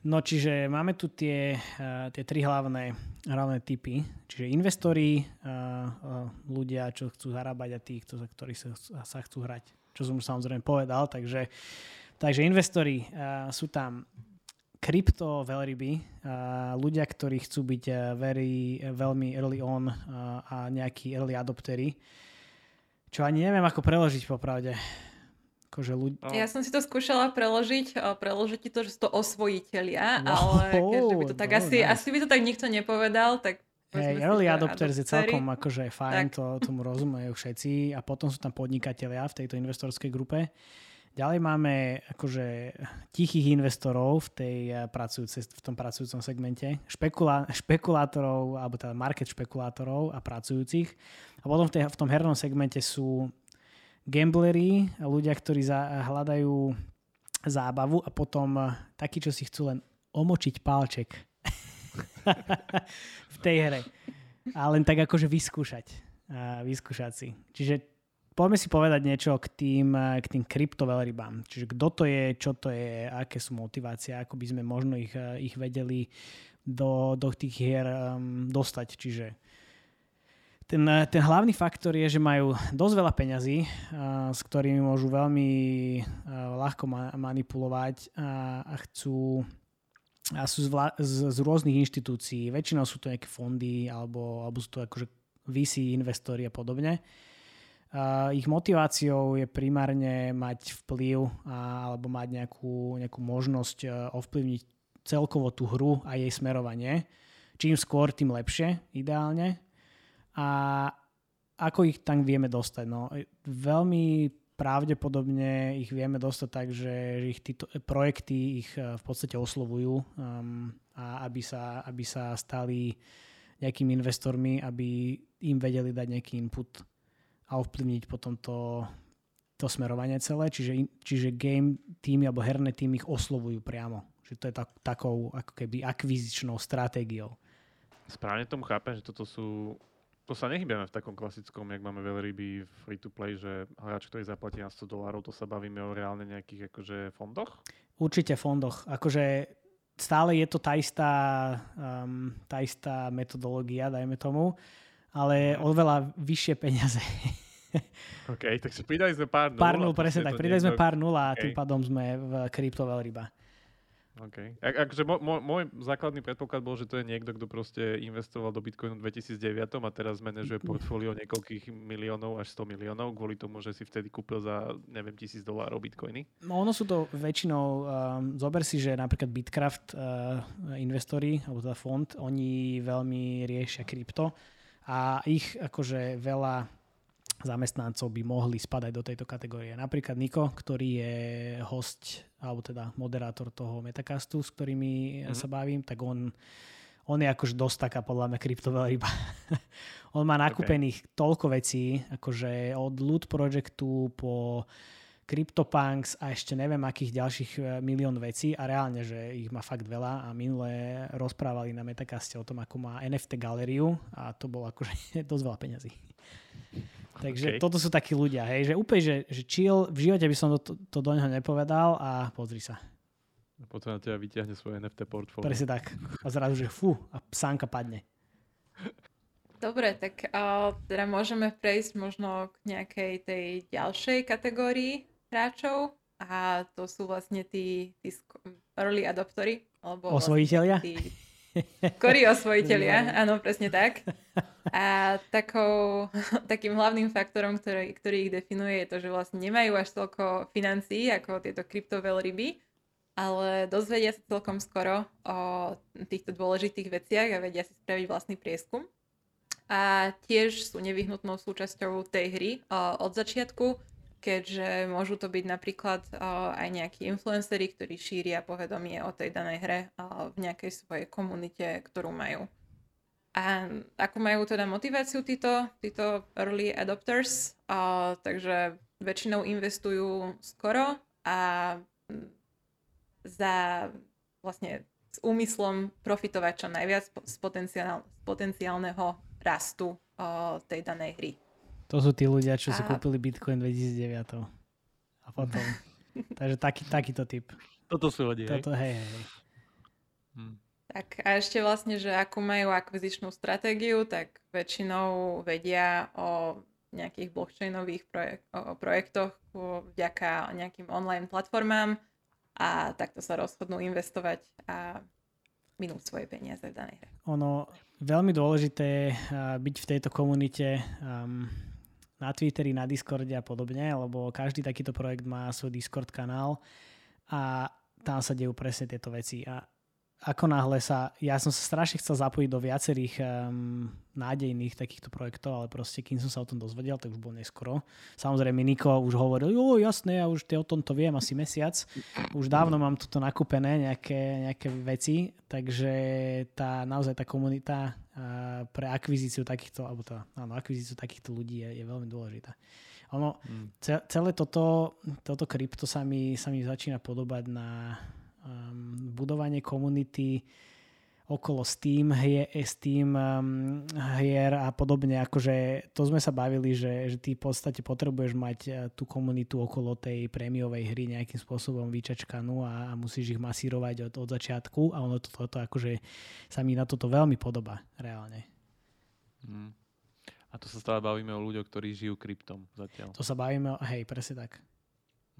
A: No čiže máme tu tie, uh, tie tri hlavné, hlavné typy. Čiže investori, uh, uh, ľudia, čo chcú zarábať a tí, kto, ktorí sa, chcú hrať. Čo som samozrejme povedal. Takže, takže investori sú tam krypto veľryby, ľudia, ktorí chcú byť very, veľmi early on a nejakí early adoptery. Čo ani neviem, ako preložiť popravde. Akože ľudí...
C: No. Ja som si to skúšala preložiť, preložiť ti to, že sú to osvojiteľia, no, ale keďže by to tak no, asi, nice. asi by to tak nikto nepovedal, tak
A: Hey, early adopters je celkom akože fajn, to, tomu rozumejú všetci a potom sú tam podnikatelia v tejto investorskej grupe. Ďalej máme akože tichých investorov v, tej eh, v tom pracujúcom segmente, špekulá, špekulátorov, alebo teda market špekulátorov a pracujúcich. A potom v, tej, v tom hernom segmente sú gamblery, ľudia, ktorí za, hľadajú zábavu a potom eh, takí, čo si chcú len omočiť palček v tej hre. A len tak akože vyskúšať. A vyskúšať si. Čiže poďme si povedať niečo k tým, eh, k tým kryptovelerybám. Čiže kto to je, čo to je, aké sú motivácie, ako by sme možno ich, eh, ich vedeli do, do tých hier um, dostať. Čiže ten, eh, ten hlavný faktor je, že majú dosť veľa peňazí, uh, s ktorými môžu veľmi uh, ľahko ma- manipulovať a, a chcú a sú z, vla- z, z rôznych inštitúcií. Väčšinou sú to nejaké fondy alebo, alebo sú to akože VC investori a podobne. Uh, ich motiváciou je primárne mať vplyv a, alebo mať nejakú, nejakú možnosť uh, ovplyvniť celkovo tú hru a jej smerovanie. Čím skôr, tým lepšie, ideálne a ako ich tam vieme dostať? No, veľmi pravdepodobne ich vieme dostať tak, že ich títo projekty ich e, v podstate oslovujú um, a aby sa, aby sa stali nejakými investormi, aby im vedeli dať nejaký input a ovplyvniť potom to, to smerovanie celé. Čiže, čiže game týmy alebo herné týmy ich oslovujú priamo. Že to je tak, takou ako keby akvizičnou stratégiou.
B: Správne tomu chápem, že toto sú to sa nehybeme v takom klasickom, jak máme veľryby free to play, že hráč, ktorý zaplatí na 100 dolárov, to sa bavíme o reálne nejakých akože fondoch?
A: Určite fondoch. Akože stále je to tá istá, um, tá istá metodológia, dajme tomu, ale mm. oveľa vyššie peniaze.
B: OK, takže pridali sme pár nul.
A: Pár nul, presne tak. Pridali sme pár nul a okay. tým pádom sme v krypto veľryba.
B: OK. A, akože môj, môj základný predpoklad bol, že to je niekto, kto proste investoval do Bitcoinu v 2009 a teraz manažuje portfólio niekoľkých miliónov až 100 miliónov kvôli tomu, že si vtedy kúpil za, neviem, tisíc dolárov Bitcoiny.
A: No ono sú to väčšinou, um, zober si, že napríklad Bitcraft uh, investori, alebo teda fond, oni veľmi riešia krypto a ich akože veľa zamestnancov by mohli spadať do tejto kategórie. Napríklad Niko, ktorý je host, alebo teda moderátor toho Metacastu, s ktorými mm-hmm. sa bavím, tak on, on je akože dosť taká podľa mňa kryptová ryba. on má nakúpených okay. toľko vecí, akože od Loot Projectu po CryptoPunks a ešte neviem akých ďalších e, milión vecí a reálne, že ich má fakt veľa a minule rozprávali na Metacaste o tom, ako má NFT galériu a to bolo akože dosť veľa peňazí. Takže okay. toto sú takí ľudia, hej, že úplne, že, že chill, v živote by som to, to, to do neho nepovedal a pozri sa.
B: A potom na teba vyťahne svoje NFT portfólio.
A: Presne tak. A zrazu, že fú, a sánka padne.
C: Dobre, tak uh, teda môžeme prejsť možno k nejakej tej ďalšej kategórii hráčov a to sú vlastne tí, tí early adoptory.
A: Alebo Osvojiteľia? Vlastne tí,
C: Skorí osvojiteľia, áno, presne tak. A takou, takým hlavným faktorom, ktorý, ktorý ich definuje, je to, že vlastne nemajú až toľko financií ako tieto kryptoveľryby, ale dozvedia sa celkom skoro o týchto dôležitých veciach a vedia si spraviť vlastný prieskum. A tiež sú nevyhnutnou súčasťou tej hry od začiatku, keďže môžu to byť napríklad aj nejakí influenceri, ktorí šíria povedomie o tej danej hre v nejakej svojej komunite, ktorú majú. A ako majú teda motiváciu títo, títo early adopters, a, takže väčšinou investujú skoro a za vlastne s úmyslom profitovať čo najviac z, potenciál, z potenciálneho rastu o, tej danej hry.
A: To sú tí ľudia, čo a... si kúpili Bitcoin 2009. A potom. Takže taký, takýto typ.
B: Toto sú ľudia.
A: Toto, hej, hej.
C: Hm. Tak a ešte vlastne, že akú majú akvizičnú stratégiu, tak väčšinou vedia o nejakých blockchainových projek- o projektoch vďaka nejakým online platformám a takto sa rozhodnú investovať a minúť svoje peniaze v danej hre.
A: Ono, veľmi dôležité byť v tejto komunite um, na Twitteri, na Discorde a podobne, lebo každý takýto projekt má svoj Discord kanál a tam sa dejú presne tieto veci. A ako náhle sa, ja som sa strašne chcel zapojiť do viacerých um, nádejných takýchto projektov, ale proste kým som sa o tom dozvedel, tak už bol neskoro. Samozrejme Niko už hovoril, jo jasné, ja už o tomto viem asi mesiac. Už dávno mám toto nakúpené, nejaké, nejaké veci, takže tá, naozaj tá komunita uh, pre akvizíciu takýchto, alebo tá, áno, akvizíciu takýchto ľudí je, je veľmi dôležitá. Ono, hmm. celé toto, toto krypto sa mi, sa mi začína podobať na um, budovanie komunity okolo Steam, hie, Steam um, hier a podobne. Akože to sme sa bavili, že, že ty v podstate potrebuješ mať uh, tú komunitu okolo tej prémiovej hry nejakým spôsobom vyčačkanú a, a musíš ich masírovať od, od začiatku a ono toto to, to, akože sa mi na toto veľmi podobá reálne.
B: Hmm. A to sa stále bavíme o ľuďoch, ktorí žijú kryptom zatiaľ.
A: To sa bavíme o, hej, presne tak.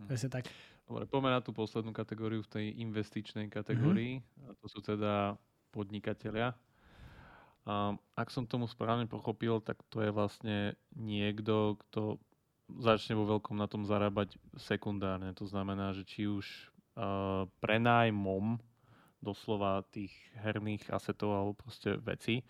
A: Hmm. Presne tak.
B: Dobre, poďme na tú poslednú kategóriu v tej investičnej kategórii. Mm-hmm. A to sú teda podnikatelia. A ak som tomu správne pochopil, tak to je vlastne niekto, kto začne vo veľkom na tom zarábať sekundárne. To znamená, že či už uh, prenájmom doslova tých herných asetov alebo proste veci.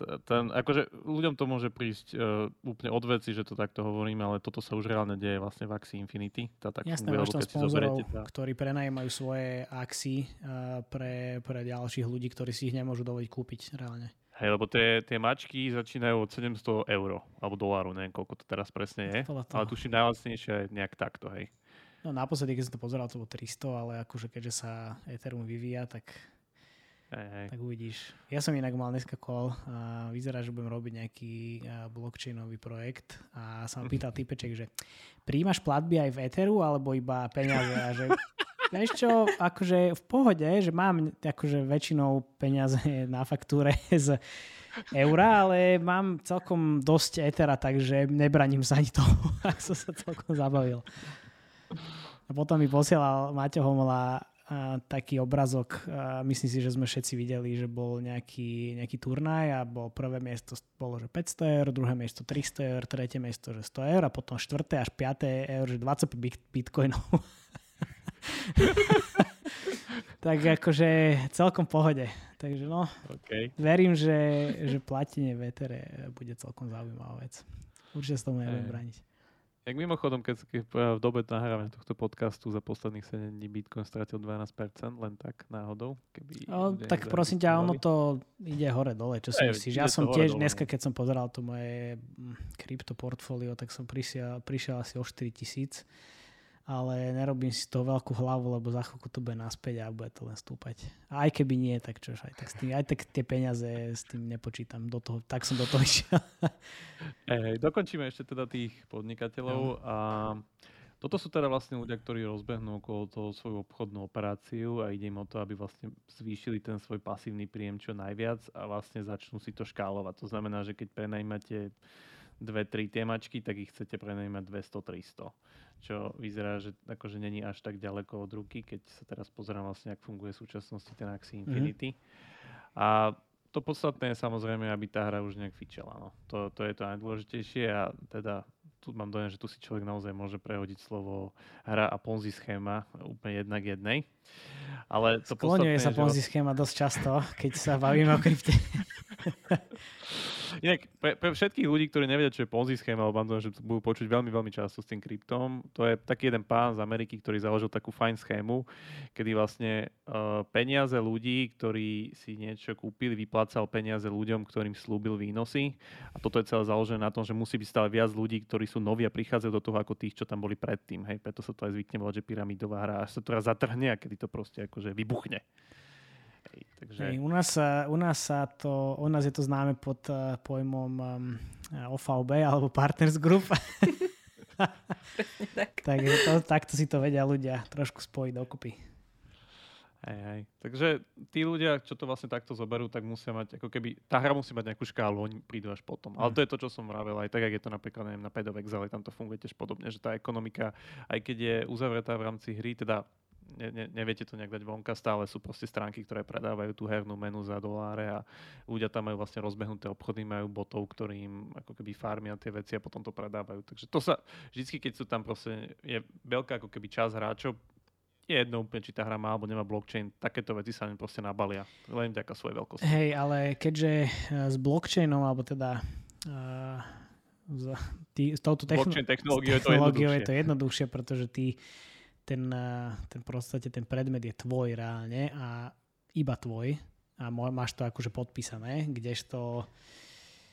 B: Ten, akože ľuďom to môže prísť uh, úplne od veci, že to takto hovorím, ale toto sa už reálne deje vlastne v Axie Infinity.
A: Tá tak Jasné, máš tam sponzorov, tá... ktorí prenajímajú svoje Axie uh, pre, pre ďalších ľudí, ktorí si ich nemôžu dovoliť kúpiť reálne.
B: Hej, lebo tie, tie mačky začínajú od 700 eur alebo dolárov, neviem koľko to teraz presne je. Ale tuším najlacnejšie je nejak takto, hej.
A: No naposledy, keď som to pozeral, to bolo 300, ale akože keďže sa Ethereum vyvíja, tak
B: Hej, hej.
A: Tak uvidíš. Ja som inak mal dneska call a vyzerá, že budem robiť nejaký blockchainový projekt a sa ma pýtal typeček, že príjmaš platby aj v Etheru alebo iba peniaze a že vieš čo, akože v pohode, že mám akože väčšinou peniaze na faktúre z eura, ale mám celkom dosť Ethera, takže nebraním sa ani toho, ak som sa celkom zabavil. A potom mi posielal Maťo Homola a taký obrazok, a myslím si, že sme všetci videli, že bol nejaký, nejaký turnaj a bol prvé miesto bolo, že 500 eur, druhé miesto 300 eur, tretie miesto, že 100 eur a potom štvrté až piaté eur, že 25 bitcoinov. tak akože celkom pohode. Takže no, okay. verím, že, že platenie v Etere bude celkom zaujímavá vec. Určite sa tomu nebudem brániť.
B: Jak mimochodom, keď, keď v dobe nahrávania tohto podcastu za posledných 7 dní Bitcoin stratil 12%, len tak náhodou? Keby
A: o, tak prosím ťa, ono to ide hore-dole, čo si myslíš? Ja som tiež dole. dneska, keď som pozeral to moje mm, krypto portfólio, tak som prišiel, prišiel asi o 4 tisíc ale nerobím si to veľkú hlavu, lebo za chvíľku to bude naspäť a bude to len stúpať. A aj keby nie, tak čo, aj tak, s tým, aj tak tie peniaze s tým nepočítam. Do toho, tak som do toho išiel.
B: Hey, dokončíme ešte teda tých podnikateľov no. a toto sú teda vlastne ľudia, ktorí rozbehnú okolo toho svoju obchodnú operáciu a ide im o to, aby vlastne zvýšili ten svoj pasívny príjem čo najviac a vlastne začnú si to škálovať. To znamená, že keď prenajímate dve, tri témačky, tak ich chcete prenajímať 200-300 čo vyzerá, že akože není až tak ďaleko od ruky, keď sa teraz pozerám vlastne, ak funguje v súčasnosti ten Axie mhm. Infinity. Mm-hmm. A to podstatné je samozrejme, aby tá hra už nejak fičela. No. To, to je to najdôležitejšie a teda tu mám dojem, že tu si človek naozaj môže prehodiť slovo hra a Ponzi schéma úplne jednak jednej. Ale to
A: Skloňuje sa Ponzi schéma dosť často, keď sa bavíme o krypte.
B: Inak pre, pre všetkých ľudí, ktorí nevedia, čo je Ponzi schéma, alebo mám že budú počuť veľmi, veľmi často s tým kryptom, to je taký jeden pán z Ameriky, ktorý založil takú fajn schému, kedy vlastne uh, peniaze ľudí, ktorí si niečo kúpili, vyplácal peniaze ľuďom, ktorým slúbil výnosy. A toto je celé založené na tom, že musí byť stále viac ľudí, ktorí sú noví a prichádzajú do toho ako tých, čo tam boli predtým. Hej, preto sa to aj zvykne volať, že pyramidová hra, až sa to raz zatrhne a kedy to proste akože vybuchne.
A: Hej, takže... Hej, u, nás, u, nás sa to, u nás je to známe pod uh, pojmom um, OVB alebo Partners Group. tak. Takže to, takto si to vedia ľudia trošku spojiť dokopy.
B: Hej, hej. Takže tí ľudia, čo to vlastne takto zoberú, tak musia mať, ako keby, tá hra musí mať nejakú škálu, oni prídu až potom. Ale to je to, čo som vravel, aj tak, ak je to napríklad, neviem, na Pad of Exile, tam to funguje tiež podobne, že tá ekonomika, aj keď je uzavretá v rámci hry, teda ne, ne, neviete to nejak dať vonka, stále sú proste stránky, ktoré predávajú tú hernú menu za doláre a ľudia tam majú vlastne rozbehnuté obchody, majú botov, ktorí im ako keby farmia tie veci a potom to predávajú. Takže to sa, vždycky keď sú tam proste, je veľká ako keby čas hráčov, je jedno úplne, či tá hra má alebo nemá blockchain, takéto veci sa im proste nabalia, len vďaka svojej veľkosti.
A: Hej, ale keďže eh, s blockchainom, alebo teda uh, s, tý, s touto techn- technológiou, je to jednoduchšie. je to jednoduchšie, pretože ty ten, eh, ten proste ten predmet je tvoj reálne a iba tvoj a máš to akože podpísané, kdežto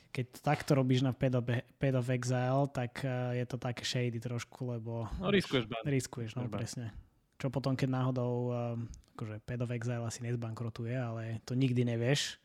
A: keď to takto robíš na Pad of, Pad of Exile, tak eh, je to také shady trošku, lebo...
B: No riskuješ ban.
A: Riskuješ, no presne. Čo potom, keď náhodou, um, akože Pad of Exile asi nezbankrotuje, ale to nikdy nevieš.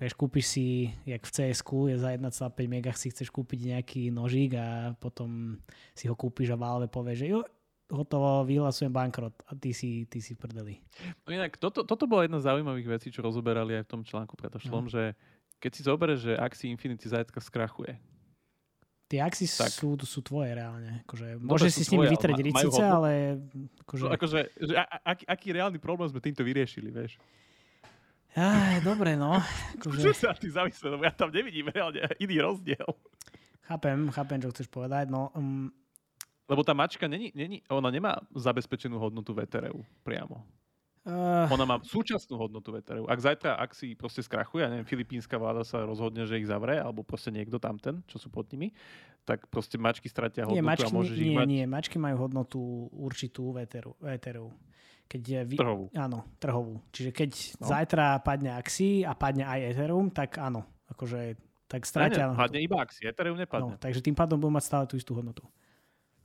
A: Vieš, kúpiš si, jak v cs je za 1,5 mega si chceš kúpiť nejaký nožík a potom si ho kúpiš a Valve povie, že jo, hotovo, vyhlasujem bankrot a ty si, ty si prdeli.
B: No inak, toto, toto bola jedna z zaujímavých vecí, čo rozoberali aj v tom článku predošlom, no. že keď si zoberieš, že ak si Infinity zajtra skrachuje,
A: Tie axy tak. sú, sú tvoje reálne. Akože, no, si s nimi vytrieť ricice, ale...
B: Akože... No, akože že a, aký, aký reálny problém sme týmto vyriešili, vieš?
A: Aj, dobre, no.
B: Akože... Čo sa ty zamyslel, ja tam nevidím reálne iný rozdiel.
A: Chápem, chápem, čo chceš povedať. No, um,
B: lebo tá mačka, není, není, ona nemá zabezpečenú hodnotu VTRU priamo. Uh... Ona má súčasnú hodnotu VTRU. Ak zajtra, ak si proste skrachuje, neviem, filipínska vláda sa rozhodne, že ich zavre, alebo proste niekto tamten, čo sú pod nimi, tak proste mačky stratia hodnotu nie, mačky, a môžeš
A: nie,
B: ich mať...
A: Nie, mačky majú hodnotu určitú VTRU. VTRU. Keď je vy...
B: Trhovú.
A: Áno, trhovú. Čiže keď no. zajtra padne Axi a padne aj Ethereum, tak áno, akože tak stratia.
B: Ne, ne, padne iba Axi, Ethereum nepadne.
A: No, takže tým pádom budú mať stále tú istú hodnotu.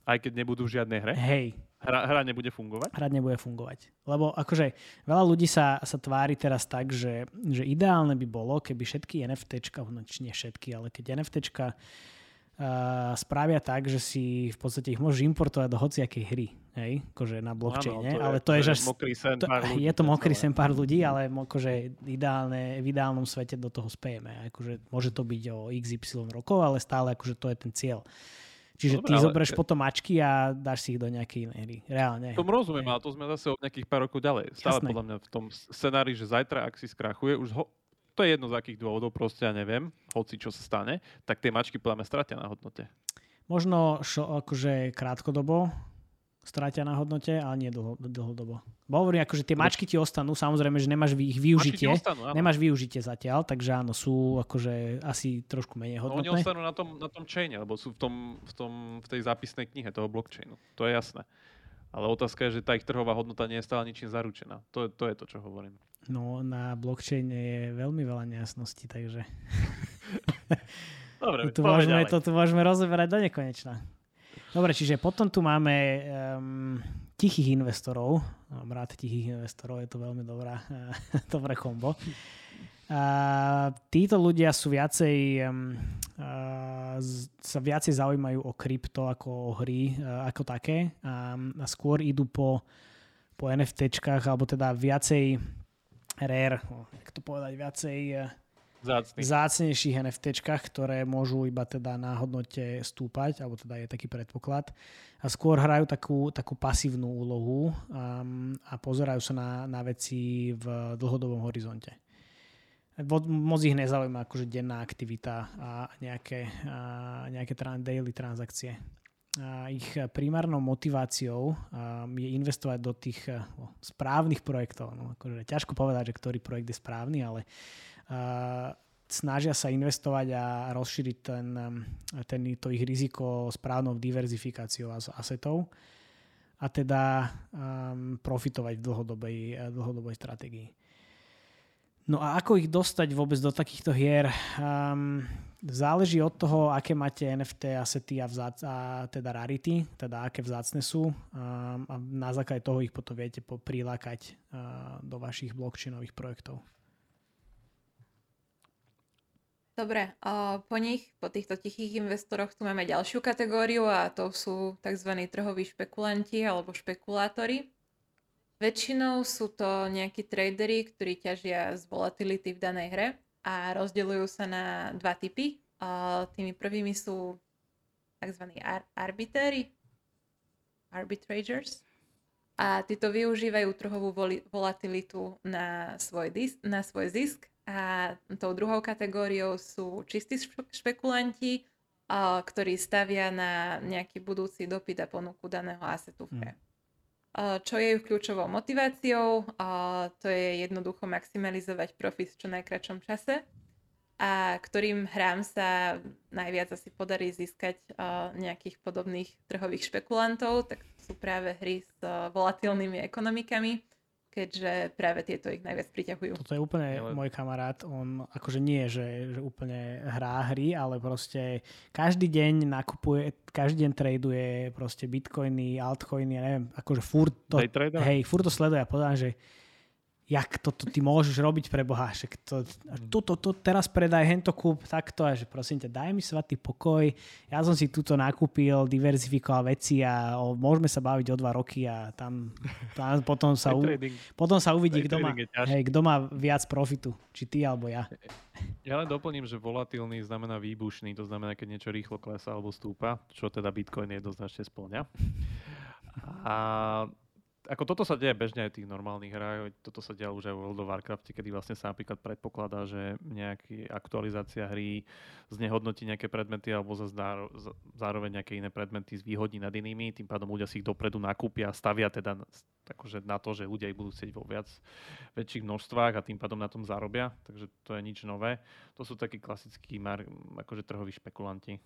B: Aj keď nebudú v žiadnej hre?
A: Hej.
B: Hra, hra nebude fungovať?
A: Hra nebude fungovať. Lebo akože veľa ľudí sa, sa tvári teraz tak, že, že ideálne by bolo, keby všetky NFTčka, no nie všetky, ale keď NFTčka Uh, spravia tak, že si v podstate ich môžeš importovať do hociakej hry, hej, akože na blockchaine, ale to je, že
B: to, ľudí,
A: je to mokrý sen pár ľudí, ale akože ideálne, v ideálnom svete do toho spejeme. Akože môže to byť o XY rokov, ale stále akože to je ten cieľ. Čiže Dobre, ty zoberieš ke... potom mačky a dáš si ich do nejakej inej hry. Reálne.
B: Tom rozumiem, ale to sme zase od nejakých pár rokov ďalej. Stále Jasné. podľa mňa v tom scenári, že zajtra, ak si skrachuje, už ho, to je jedno z akých dôvodov, proste ja neviem, hoci čo sa stane, tak tie mačky podľa mňa stratia na hodnote.
A: Možno šo, akože krátkodobo, stratia na hodnote, ale nie dlho, dlhodobo. Bo hovorím, akože tie mačky ti ostanú, samozrejme, že nemáš ich využitie. Ostanú, nemáš využitie zatiaľ, takže áno, sú akože asi trošku menej hodnotné.
B: No, oni ostanú na tom, na tom chaine, lebo sú v, tom, v, tom, v tej zápisnej knihe toho blockchainu. To je jasné. Ale otázka je, že tá ich trhová hodnota nie je stále ničím zaručená. To, to je to, čo hovorím.
A: No, na blockchaine je veľmi veľa nejasností, takže...
B: Dobre,
A: tu môžeme, to tu môžeme rozoberať do nekonečna. Dobre, čiže potom tu máme um, tichých investorov. Mám rád tichých investorov, je to veľmi dobrá, dobré kombo. A títo ľudia sú viacej, um, uh, sa viacej zaujímajú o krypto ako o hry uh, ako také a, a skôr idú po, po NFTčkách alebo teda viacej rare, jak to povedať, viacej uh,
B: Zácný.
A: zácnejších NFTčkách, ktoré môžu iba teda na hodnote stúpať, alebo teda je taký predpoklad. A skôr hrajú takú, takú pasívnu úlohu um, a pozerajú sa na, na veci v dlhodobom horizonte. moc ich nezaujíma akože denná aktivita a nejaké, a nejaké tra- daily transakcie. A ich primárnou motiváciou je investovať do tých správnych projektov. No, akože ťažko povedať, že ktorý projekt je správny, ale snažia sa investovať a rozšíriť ten, ten, to ich riziko správnou diverzifikáciou asetov a teda um, profitovať v dlhodobej, dlhodobej stratégii. No a ako ich dostať vôbec do takýchto hier? Um, záleží od toho, aké máte NFT asety a, vzác, a teda rarity, teda aké vzácne sú um, a na základe toho ich potom viete prilákať uh, do vašich blockchainových projektov.
C: Dobre, uh, po nich, po týchto tichých investoroch tu máme ďalšiu kategóriu a to sú tzv. trhoví špekulanti alebo špekulátori. Väčšinou sú to nejakí tradery, ktorí ťažia z volatility v danej hre a rozdeľujú sa na dva typy. Tými prvými sú tzv. Ar- arbitéry, arbitrators. A títo využívajú trhovú volatilitu na svoj, dis- na svoj zisk. A tou druhou kategóriou sú čistí špekulanti, ktorí stavia na nejaký budúci dopyt a ponuku daného asetu v. Mm. Čo je ich kľúčovou motiváciou? To je jednoducho maximalizovať profit v čo najkračom čase a ktorým hrám sa najviac asi podarí získať nejakých podobných trhových špekulantov, tak sú práve hry s volatilnými ekonomikami keďže práve tieto ich najviac priťahujú.
A: Toto je úplne ale... môj kamarát, on akože nie, že, že úplne hrá hry, ale proste každý deň nakupuje, každý deň traduje proste bitcoiny, altcoiny, ja neviem, akože furt to, hej, furt to sleduje a povedal, že jak toto ty môžeš robiť pre Boha, však to, toto, to, teraz predaj hento kúp, takto a že prosím ťa, daj mi svatý pokoj, ja som si túto nakúpil, diverzifikoval veci a o, môžeme sa baviť o dva roky a tam, tam potom, sa u, potom sa uvidí, kto má, hej, kto má viac profitu, či ty alebo ja.
B: Ja len doplním, že volatilný znamená výbušný, to znamená, keď niečo rýchlo klesá alebo stúpa, čo teda Bitcoin jednoznačne splňa. A ako toto sa deje bežne aj v tých normálnych hrách, toto sa deje už aj v World of Warcraft, kedy vlastne sa napríklad predpokladá, že nejaká aktualizácia hry znehodnotí nejaké predmety alebo za zároveň nejaké iné predmety zvýhodní nad inými, tým pádom ľudia si ich dopredu nakúpia, stavia teda akože na to, že ľudia ich budú chcieť vo viac väčších množstvách a tým pádom na tom zarobia, takže to je nič nové. To sú takí klasickí akože trhoví špekulanti.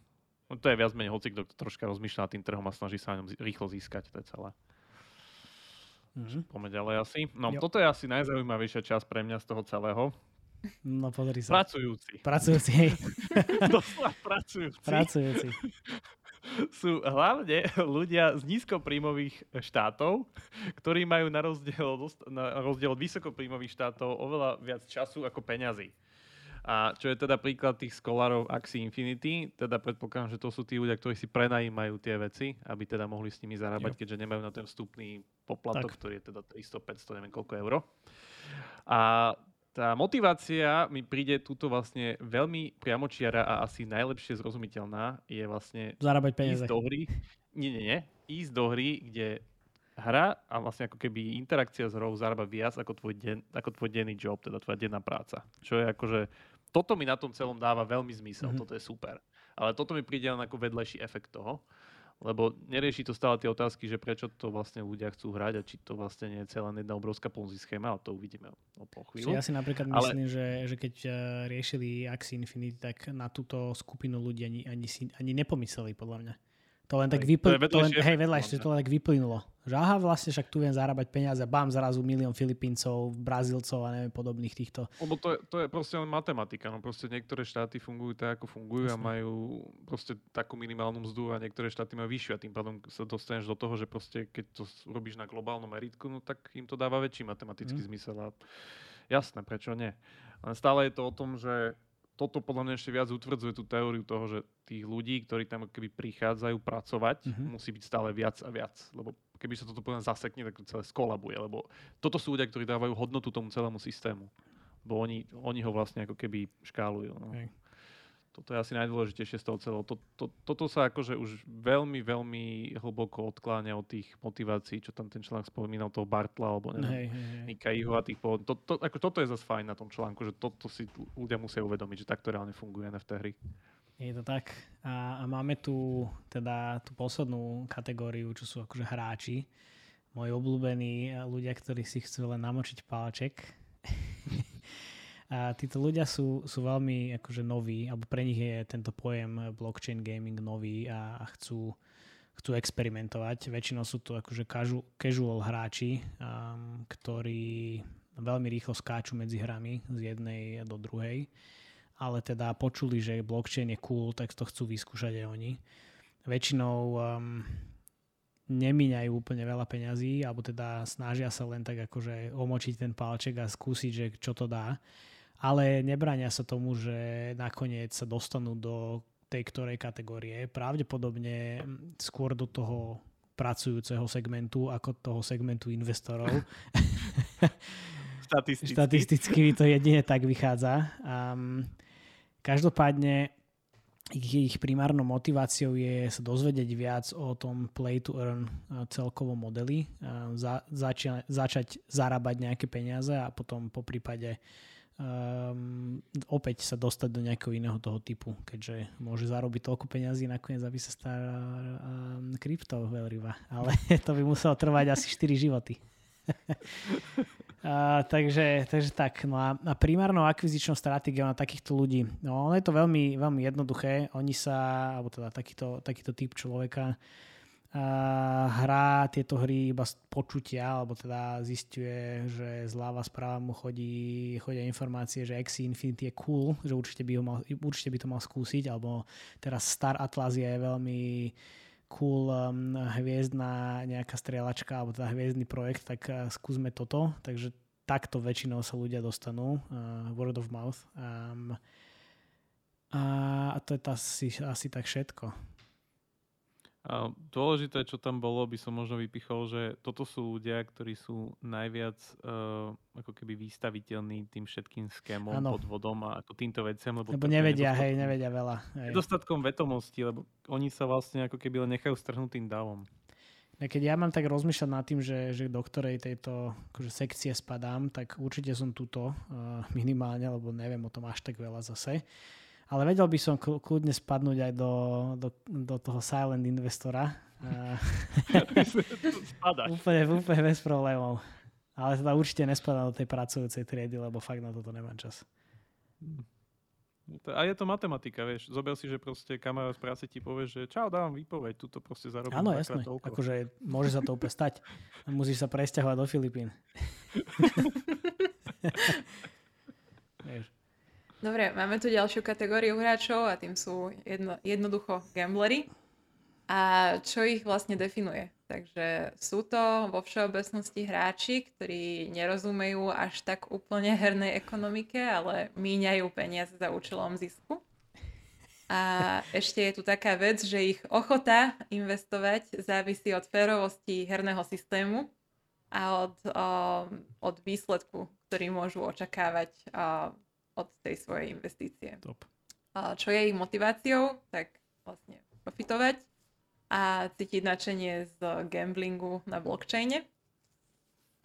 B: No to je viac menej hoci, kto troška rozmýšľa tým trhom a snaží sa na ňom rýchlo získať, to je celé. Mm-hmm. Poďme ďalej asi. No, jo. toto je asi najzaujímavejšia časť pre mňa z toho celého.
A: No, pozri sa.
B: Pracujúci.
A: Pracujúci.
B: Doslova pracujúci.
A: Pracujúci.
B: Sú hlavne ľudia z nízkopríjmových štátov, ktorí majú na rozdiel, na rozdiel od vysokopríjmových štátov oveľa viac času ako peňazí. A čo je teda príklad tých skolárov Axie Infinity, teda predpokladám, že to sú tí ľudia, ktorí si prenajímajú tie veci, aby teda mohli s nimi zarábať, jo. keďže nemajú na ten vstupný poplatok, tak. ktorý je teda 300, 500, neviem koľko euro. A tá motivácia mi príde túto vlastne veľmi priamočiara a asi najlepšie zrozumiteľná je vlastne
A: zarábať peniaze.
B: Ísť do hry, nie, nie, nie, ísť do hry, kde hra a vlastne ako keby interakcia s hrou zarába viac ako tvoj, den, ako tvoj denný job, teda tvoja denná práca. Čo je akože toto mi na tom celom dáva veľmi zmysel, mm-hmm. toto je super. Ale toto mi príde len ako vedlejší efekt toho, lebo nerieši to stále tie otázky, že prečo to vlastne ľudia chcú hrať a či to vlastne nie je celá jedna obrovská ponzi schéma, ale to uvidíme o po chvíľu.
A: Ja si napríklad ale... myslím, že, že keď uh, riešili Axie Infinity, tak na túto skupinu ľudí ani, ani, si, ani nepomysleli, podľa mňa. To len tak vyplynulo. Hej, vedľajšie, to len tak vyplynulo. Že aha, vlastne však tu viem zarábať peniaze, bám zrazu milión Filipíncov, Brazílcov a neviem podobných týchto.
B: Lebo to je, to je proste len matematika. No proste niektoré štáty fungujú tak, ako fungujú Jasne. a majú proste takú minimálnu mzdu a niektoré štáty majú vyššiu a tým pádom sa dostaneš do toho, že proste keď to robíš na globálnom meritku, no tak im to dáva väčší matematický mm. zmysel. A jasné, prečo nie? Len stále je to o tom, že toto podľa mňa ešte viac utvrdzuje tú teóriu toho, že tých ľudí, ktorí tam keby prichádzajú pracovať, mm-hmm. musí byť stále viac a viac. Lebo keby sa toto podľa zasekne, tak to celé skolabuje. Lebo toto sú ľudia, ktorí dávajú hodnotu tomu celému systému. Bo oni, oni ho vlastne ako keby škálujú. No. Okay. To toto je asi najdôležitejšie z toho celého. To, to, toto sa akože už veľmi, veľmi hlboko odkláňa od tých motivácií, čo tam ten článok spomínal, toho Bartla, alebo neviem. Nika Iho a tých to, to, ako toto je zase fajn na tom článku, že toto si ľudia musia uvedomiť, že takto reálne funguje NFT hry.
A: Je to tak. A, a máme tu teda tú poslednú kategóriu, čo sú akože hráči. Moji obľúbení ľudia, ktorí si chcú len namočiť palček. A títo ľudia sú, sú veľmi akože noví, alebo pre nich je tento pojem blockchain gaming nový a, a chcú, chcú experimentovať. Väčšinou sú to akože casual hráči, um, ktorí veľmi rýchlo skáču medzi hrami z jednej do druhej, ale teda počuli, že blockchain je cool, tak to chcú vyskúšať aj oni. Väčšinou um, nemíňajú úplne veľa peňazí, alebo teda snažia sa len tak akože omočiť ten palček a skúsiť, že čo to dá ale nebrania sa tomu, že nakoniec sa dostanú do tej ktorej kategórie. Pravdepodobne skôr do toho pracujúceho segmentu ako toho segmentu investorov.
B: Statisticky.
A: Statisticky to jedine tak vychádza. Um, každopádne ich, ich primárnou motiváciou je sa dozvedieť viac o tom play to earn celkovom modeli, za, začia, začať zarábať nejaké peniaze a potom po prípade um, opäť sa dostať do nejakého iného toho typu, keďže môže zarobiť toľko peňazí nakoniec, aby sa stará um, krypto veľryba. Ale to by muselo trvať asi 4 životy. a, takže, takže tak. No a, a primárnou akvizičnou stratégiou na takýchto ľudí, no ono je to veľmi, veľmi jednoduché. Oni sa, alebo teda takýto, takýto typ človeka hrá tieto hry iba z počutia, alebo teda zistuje, že zľava správa mu chodí, chodia informácie, že Axie Infinity je cool, že určite by, ho mal, určite by to mal skúsiť, alebo teraz Star Atlas je veľmi cool um, hviezdna nejaká strieľačka, alebo teda hviezdny projekt, tak uh, skúsme toto. Takže takto väčšinou sa ľudia dostanú, uh, word of mouth. Um, a to je asi, asi tak všetko.
B: A dôležité, čo tam bolo, by som možno vypichol, že toto sú ľudia, ktorí sú najviac uh, ako keby výstaviteľní tým všetkým skémom, ano. podvodom a ako týmto veciam.
A: Lebo, lebo nevedia, hej, nevedia veľa.
B: Hej. Nedostatkom vetomosti, lebo oni sa vlastne ako keby len nechajú strhnúť tým davom.
A: Keď ja mám tak rozmýšľať nad tým, že, že do ktorej tejto akože, sekcie spadám, tak určite som túto uh, minimálne, lebo neviem o tom až tak veľa zase. Ale vedel by som kľudne spadnúť aj do, do, do toho silent investora. úplne, úplne bez problémov. Ale teda určite nespadám do tej pracujúcej triedy, lebo fakt na toto nemám čas.
B: A je to matematika, vieš. Zober si, že proste kamarát z práce ti povie, že čau, dávam výpoveď, tuto proste zarobím
A: Áno, jasné. Toľko. Akože môže sa to úplne stať. Musíš sa presťahovať do Filipín.
C: Dobre, máme tu ďalšiu kategóriu hráčov a tým sú jedno, jednoducho gamblery. A čo ich vlastne definuje? Takže sú to vo všeobecnosti hráči, ktorí nerozumejú až tak úplne hernej ekonomike, ale míňajú peniaze za účelom zisku. A ešte je tu taká vec, že ich ochota investovať závisí od férovosti herného systému a od, o, od výsledku, ktorý môžu očakávať o, od tej svojej investície.
B: Top.
C: A čo je ich motiváciou? Tak vlastne profitovať a cítiť nadšenie z gamblingu na blockchaine.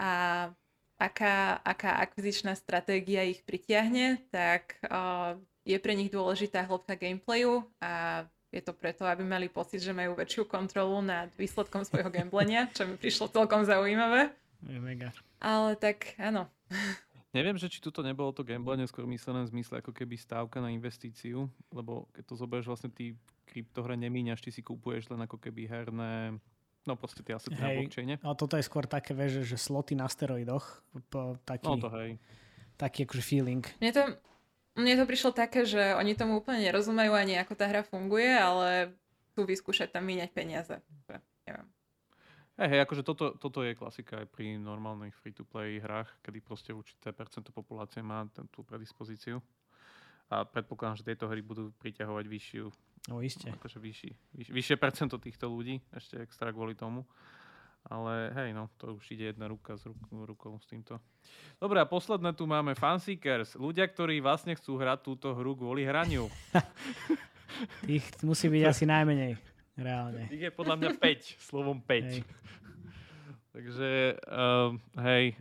C: A aká, aká akvizičná stratégia ich pritiahne, tak uh, je pre nich dôležitá hĺbka gameplayu a je to preto, aby mali pocit, že majú väčšiu kontrolu nad výsledkom svojho gamblenia, čo mi prišlo celkom zaujímavé.
A: Je mega.
C: Ale tak áno,
B: Neviem, že či tuto nebolo to gamblenie skôr myslené v zmysle ako keby stávka na investíciu, lebo keď to zoberieš vlastne ty kryptohre nemíňaš, ty si kúpuješ len ako keby herné No proste tie asi na blockchaine.
A: Ale toto je skôr také, že, že sloty na steroidoch. Po, taký,
B: no to hej.
A: Taký akože feeling.
C: Mne to, mne to prišlo také, že oni tomu úplne nerozumejú ani ako tá hra funguje, ale chcú vyskúšať tam míňať peniaze. Neviem.
B: Hej, hej, akože toto, toto je klasika aj pri normálnych free-to-play hrách, kedy proste určité percento populácie má ten, tú predispozíciu. A predpokladám, že tieto hry budú priťahovať vyššiu,
A: no, iste.
B: Akože vyšší, vyš, vyššie percento týchto ľudí, ešte extra kvôli tomu. Ale hej, no, to už ide jedna ruka s rukou, rukou s týmto. Dobre, a posledné tu máme Fanseekers. Ľudia, ktorí vlastne chcú hrať túto hru kvôli hraniu.
A: Tých musí byť asi najmenej, reálne.
B: Ich je podľa mňa 5, slovom 5. Hej. Takže, um, hej,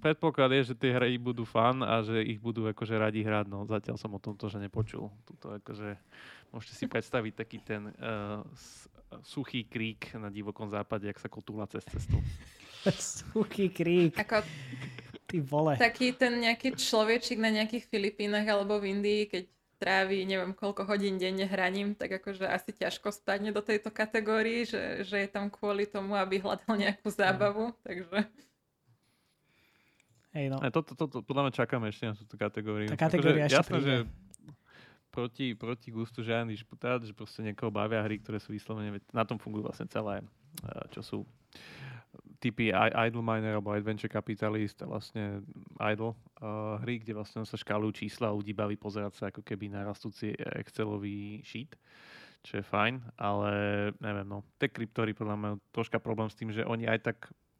B: predpoklad je, že tie hry budú fan a že ich budú akože radi hrať, no zatiaľ som o tomto, že nepočul. Tuto akože, môžete si predstaviť taký ten uh, suchý krík na divokom západe, ak sa kotúla cez cestu.
A: suchý krík. Ako, Ty vole.
C: Taký ten nejaký človečik na nejakých Filipínach alebo v Indii, keď trávi neviem koľko hodín denne hraním, tak akože asi ťažko spadne do tejto kategórii, že, že je tam kvôli tomu, aby hľadal nejakú zábavu, takže...
A: Hej, no.
B: Toto, to, to, podľa mňa čakáme ešte na túto kategóriu.
A: Tá kategória akože, ešte jasné, že
B: proti, proti gustu žiadny disputát, že proste niekoho bavia hry, ktoré sú vyslovene, na tom fungujú vlastne celé, eh, čo sú typy Idle Miner alebo Adventure Capitalist vlastne Idle uh, hry, kde vlastne sa škálujú čísla a ľudí baví pozerať sa ako keby na rastúci Excelový sheet čo je fajn, ale neviem, no, tie kryptory podľa mňa troška problém s tým, že oni aj tak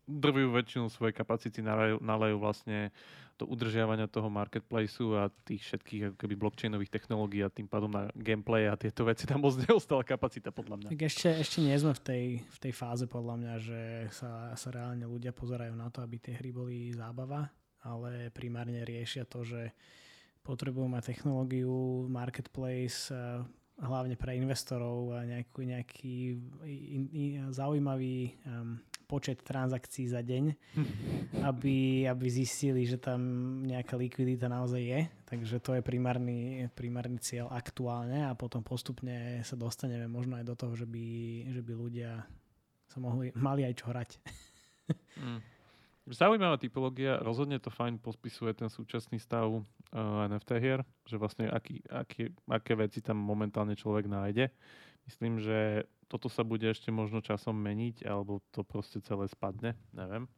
B: drvujú väčšinu svojej kapacity, nalejú vlastne do udržiavania toho marketplaceu a tých všetkých ako keby blockchainových technológií a tým pádom na gameplay a tieto veci tam moc neostala kapacita podľa mňa.
A: Tak ešte, ešte nie sme v tej, v tej fáze podľa mňa, že sa, sa reálne ľudia pozerajú na to, aby tie hry boli zábava, ale primárne riešia to, že potrebujú mať technológiu, marketplace, hlavne pre investorov nejaký, nejaký in, in, zaujímavý um, počet transakcií za deň, aby, aby zistili, že tam nejaká likvidita naozaj je. Takže to je primárny, primárny cieľ aktuálne a potom postupne sa dostaneme možno aj do toho, že by, že by ľudia sa mohli, mali aj čo hrať.
B: mm. Zaujímavá typológia, rozhodne to fajn pospisuje ten súčasný stav uh, eh, NFT hier, že vlastne aký, aký, aké veci tam momentálne človek nájde. Myslím, že toto sa bude ešte možno časom meniť, alebo to proste celé spadne, neviem.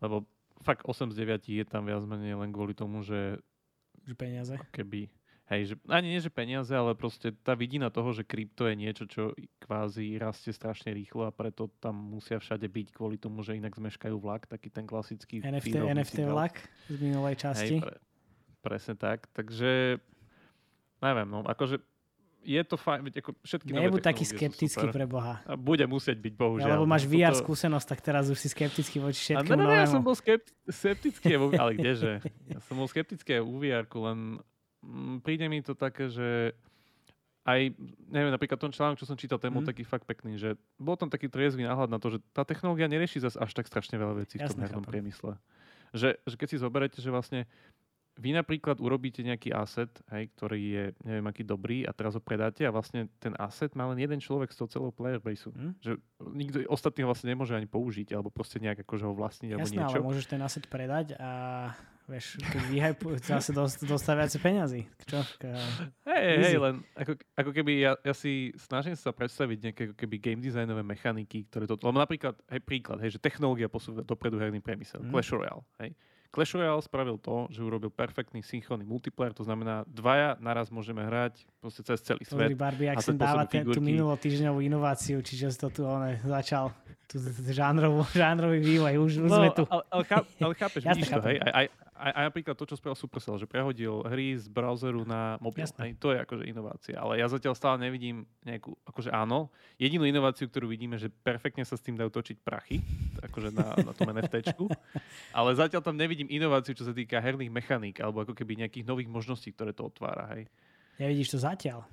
B: Lebo fakt 8 z 9 je tam viac menej len kvôli tomu, že...
A: Že peniaze?
B: Keby, hej, že, ani nie, že peniaze, ale proste tá vidina toho, že krypto je niečo, čo kvázi rastie strašne rýchlo a preto tam musia všade byť kvôli tomu, že inak zmeškajú vlak, taký ten klasický...
A: NFT, NFT vlak z minulej časti. Hej, pre,
B: presne tak, takže neviem, no akože je to fajn, veď ako všetky
A: Nebuď taký skeptický pre Boha.
B: A bude musieť byť, bohužiaľ.
A: Ja, lebo máš VR toto... skúsenosť, tak teraz už si skeptický voči všetkému no, no,
B: ja som bol skept, skeptický, ale kdeže? Ja som bol skeptický u vr len m, mm, príde mi to také, že aj, neviem, napríklad ten článok, čo som čítal, ten bol mm. taký fakt pekný, že bol tam taký triezvy náhľad na to, že tá technológia nerieši zase až tak strašne veľa vecí v tom hernom priemysle. Že, že keď si zoberete, že vlastne vy napríklad urobíte nejaký asset, hej, ktorý je neviem aký dobrý a teraz ho predáte a vlastne ten asset má len jeden človek z toho celého player baseu. Hmm? Že nikto ostatný ho vlastne nemôže ani použiť alebo proste nejak akože ho vlastniť alebo
A: Jasné,
B: niečo.
A: ale môžeš ten asset predať a vieš, keď vyhypujú, zase dost, dostať viacej peniazy. Čo?
B: Hej, hej, len ako, ako keby ja, ja si snažím sa predstaviť nejaké ako keby game designové mechaniky, ktoré to... Lebo napríklad, hej, príklad, hej, že technológia posúva dopredu herný priemysel. Hmm. Clash Royale, hej Clash Royale spravil to, že urobil perfektný synchronný multiplayer, to znamená dvaja naraz môžeme hrať proste cez celý svet.
A: Dobrý Barbie, ak sem dáva ten, tú minulotýždňovú inováciu, čiže to tu on začal tú žánrovú, žánrový vývoj, už, už no, sme tu.
B: Ale, ale, cháp, ale chápeš, vidíš to, hej, aj, aj, aj, aj napríklad to, čo spravil Supercell, že prehodil hry z browseru na mobil. Aj to je akože inovácia. Ale ja zatiaľ stále nevidím nejakú, akože áno, jedinú inováciu, ktorú vidíme, že perfektne sa s tým dajú točiť prachy, akože na, na tom NFTčku. ale zatiaľ tam nevidím inováciu, čo sa týka herných mechaník, alebo ako keby nejakých nových možností, ktoré to otvára. Hej.
A: Nevidíš to zatiaľ.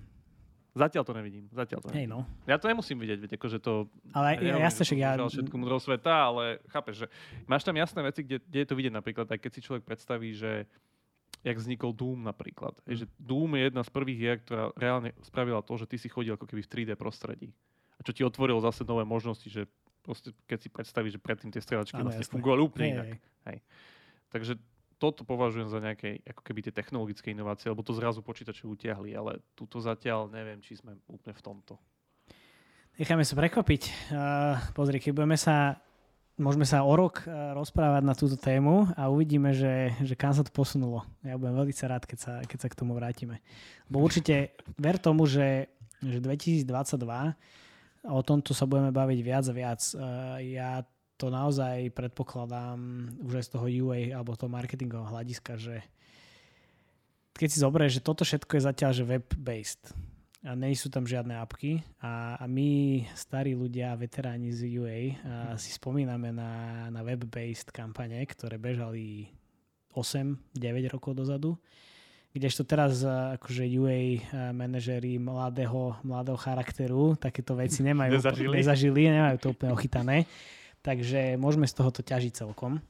B: Zatiaľ to nevidím. Zatiaľ to
A: nevidím. Hej, no.
B: Ja to nemusím vidieť, veď akože to...
A: Ale ja, jasne, však ja...
B: Všetko múdro sveta, ale chápeš, že máš tam jasné veci, kde, kde je to vidieť napríklad, aj keď si človek predstaví, že jak vznikol Doom napríklad. Mm. Že Doom je jedna z prvých hier, ktorá reálne spravila to, že ty si chodil ako keby v 3D prostredí. A čo ti otvorilo zase nové možnosti, že proste, keď si predstavíš, že predtým tie strelačky vlastne fungovali úplne inak. Hej. Hej. Takže toto považujem za nejaké ako keby tie technologické inovácie, lebo to zrazu počítače utiahli, ale túto zatiaľ neviem, či sme úplne v tomto.
A: Necháme sa prekvapiť. Uh, pozri, keď budeme sa môžeme sa o rok uh, rozprávať na túto tému a uvidíme, že, že kam sa to posunulo. Ja budem veľmi rád, keď sa, keď sa k tomu vrátime. Bo určite ver tomu, že, že 2022 o tomto sa budeme baviť viac a viac. Uh, ja to naozaj predpokladám už aj z toho UA alebo toho marketingového hľadiska, že keď si zoberieš, že toto všetko je zatiaľ že web-based a nie sú tam žiadne apky a, a my, starí ľudia, veteráni z UA, a si spomíname na, na web-based kampane, ktoré bežali 8-9 rokov dozadu, kdežto teraz akože UA manažery mladého, mladého charakteru takéto veci nemajú,
B: nezažili.
A: nezažili, nemajú to úplne ochytané, takže môžeme z tohoto ťažiť celkom.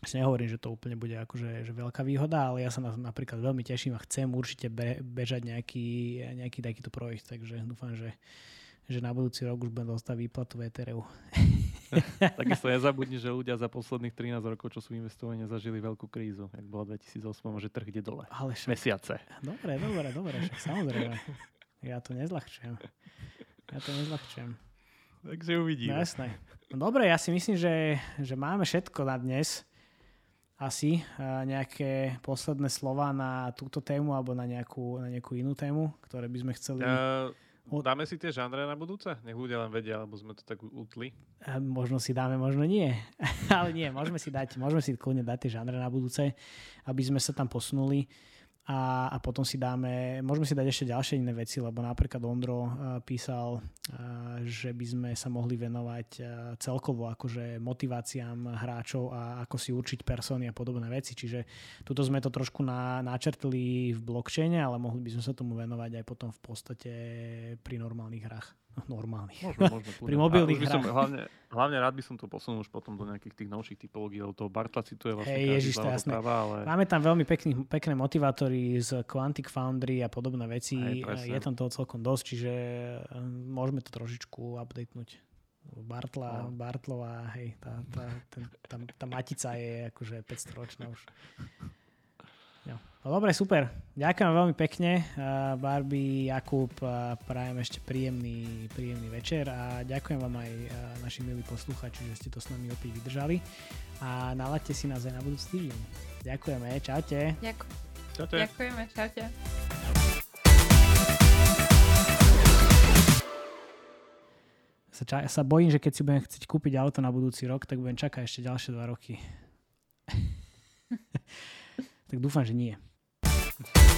A: Si nehovorím, že to úplne bude akože že veľká výhoda, ale ja sa na to napríklad veľmi teším a chcem určite be, bežať nejaký, nejaký takýto projekt, takže dúfam, že, že na budúci rok už budem dostať výplatu VTRU.
B: Takisto nezabudni, že ľudia za posledných 13 rokov, čo sú investovali, nezažili veľkú krízu, jak bola 2008, že trh ide dole.
A: Ale však,
B: Mesiace.
A: Dobre, dobre, dobre, však samozrejme. Ja to nezľahčujem. Ja to nezľahčujem.
B: Takže uvidíme.
A: No jasné. No dobre, ja si myslím, že, že máme všetko na dnes asi nejaké posledné slova na túto tému alebo na nejakú, na nejakú inú tému, ktoré by sme chceli...
B: Uh, dáme si tie žánre na budúce? Nech ľudia len vedia, alebo sme to tak utli.
A: Uh, možno si dáme, možno nie. Ale nie, môžeme si dať, môžeme si kľudne dať tie žánre na budúce, aby sme sa tam posunuli a, a potom si dáme, môžeme si dať ešte ďalšie iné veci, lebo napríklad Ondro uh, písal, uh, že by sme sa mohli venovať uh, celkovo akože motiváciám hráčov a ako si určiť persony a podobné veci. Čiže tuto sme to trošku na, načrtli v blockchaine, ale mohli by sme sa tomu venovať aj potom v podstate pri normálnych hrách. Normálnych.
B: Môžeme, môžeme,
A: Pri mobilných
B: som,
A: hrách.
B: hlavne, hlavne rád by som to posunul už potom do nejakých tých novších typológií, lebo toho Bartla cituje vlastne každý
A: Ježiš, to jasné.
B: doprava, ale
A: Máme tam veľmi pekný, pekné motivátory z Quantic Foundry a podobné veci.
B: Presne.
A: je tam toho celkom dosť, čiže um, môžeme to trošičku updatenúť. Bartla,
B: No.
A: Bartlova, hej, tá, tá, ten, tá, tá matica je akože 500 ročná už. No dobre, super. Ďakujem veľmi pekne. Barbie, Jakub, prajem ešte príjemný, príjemný večer a ďakujem vám aj naši milí posluchači, že ste to s nami opäť vydržali a nalaďte si nás aj na budúci týždeň. Ďakujeme, čaute.
C: Ďakujem.
B: Čaute.
C: Ďakujeme, čaute.
A: Sa, ča- sa bojím, že keď si budem chcieť kúpiť auto na budúci rok, tak budem čakať ešte ďalšie dva roky. tak dúfam, že nie. Thank you.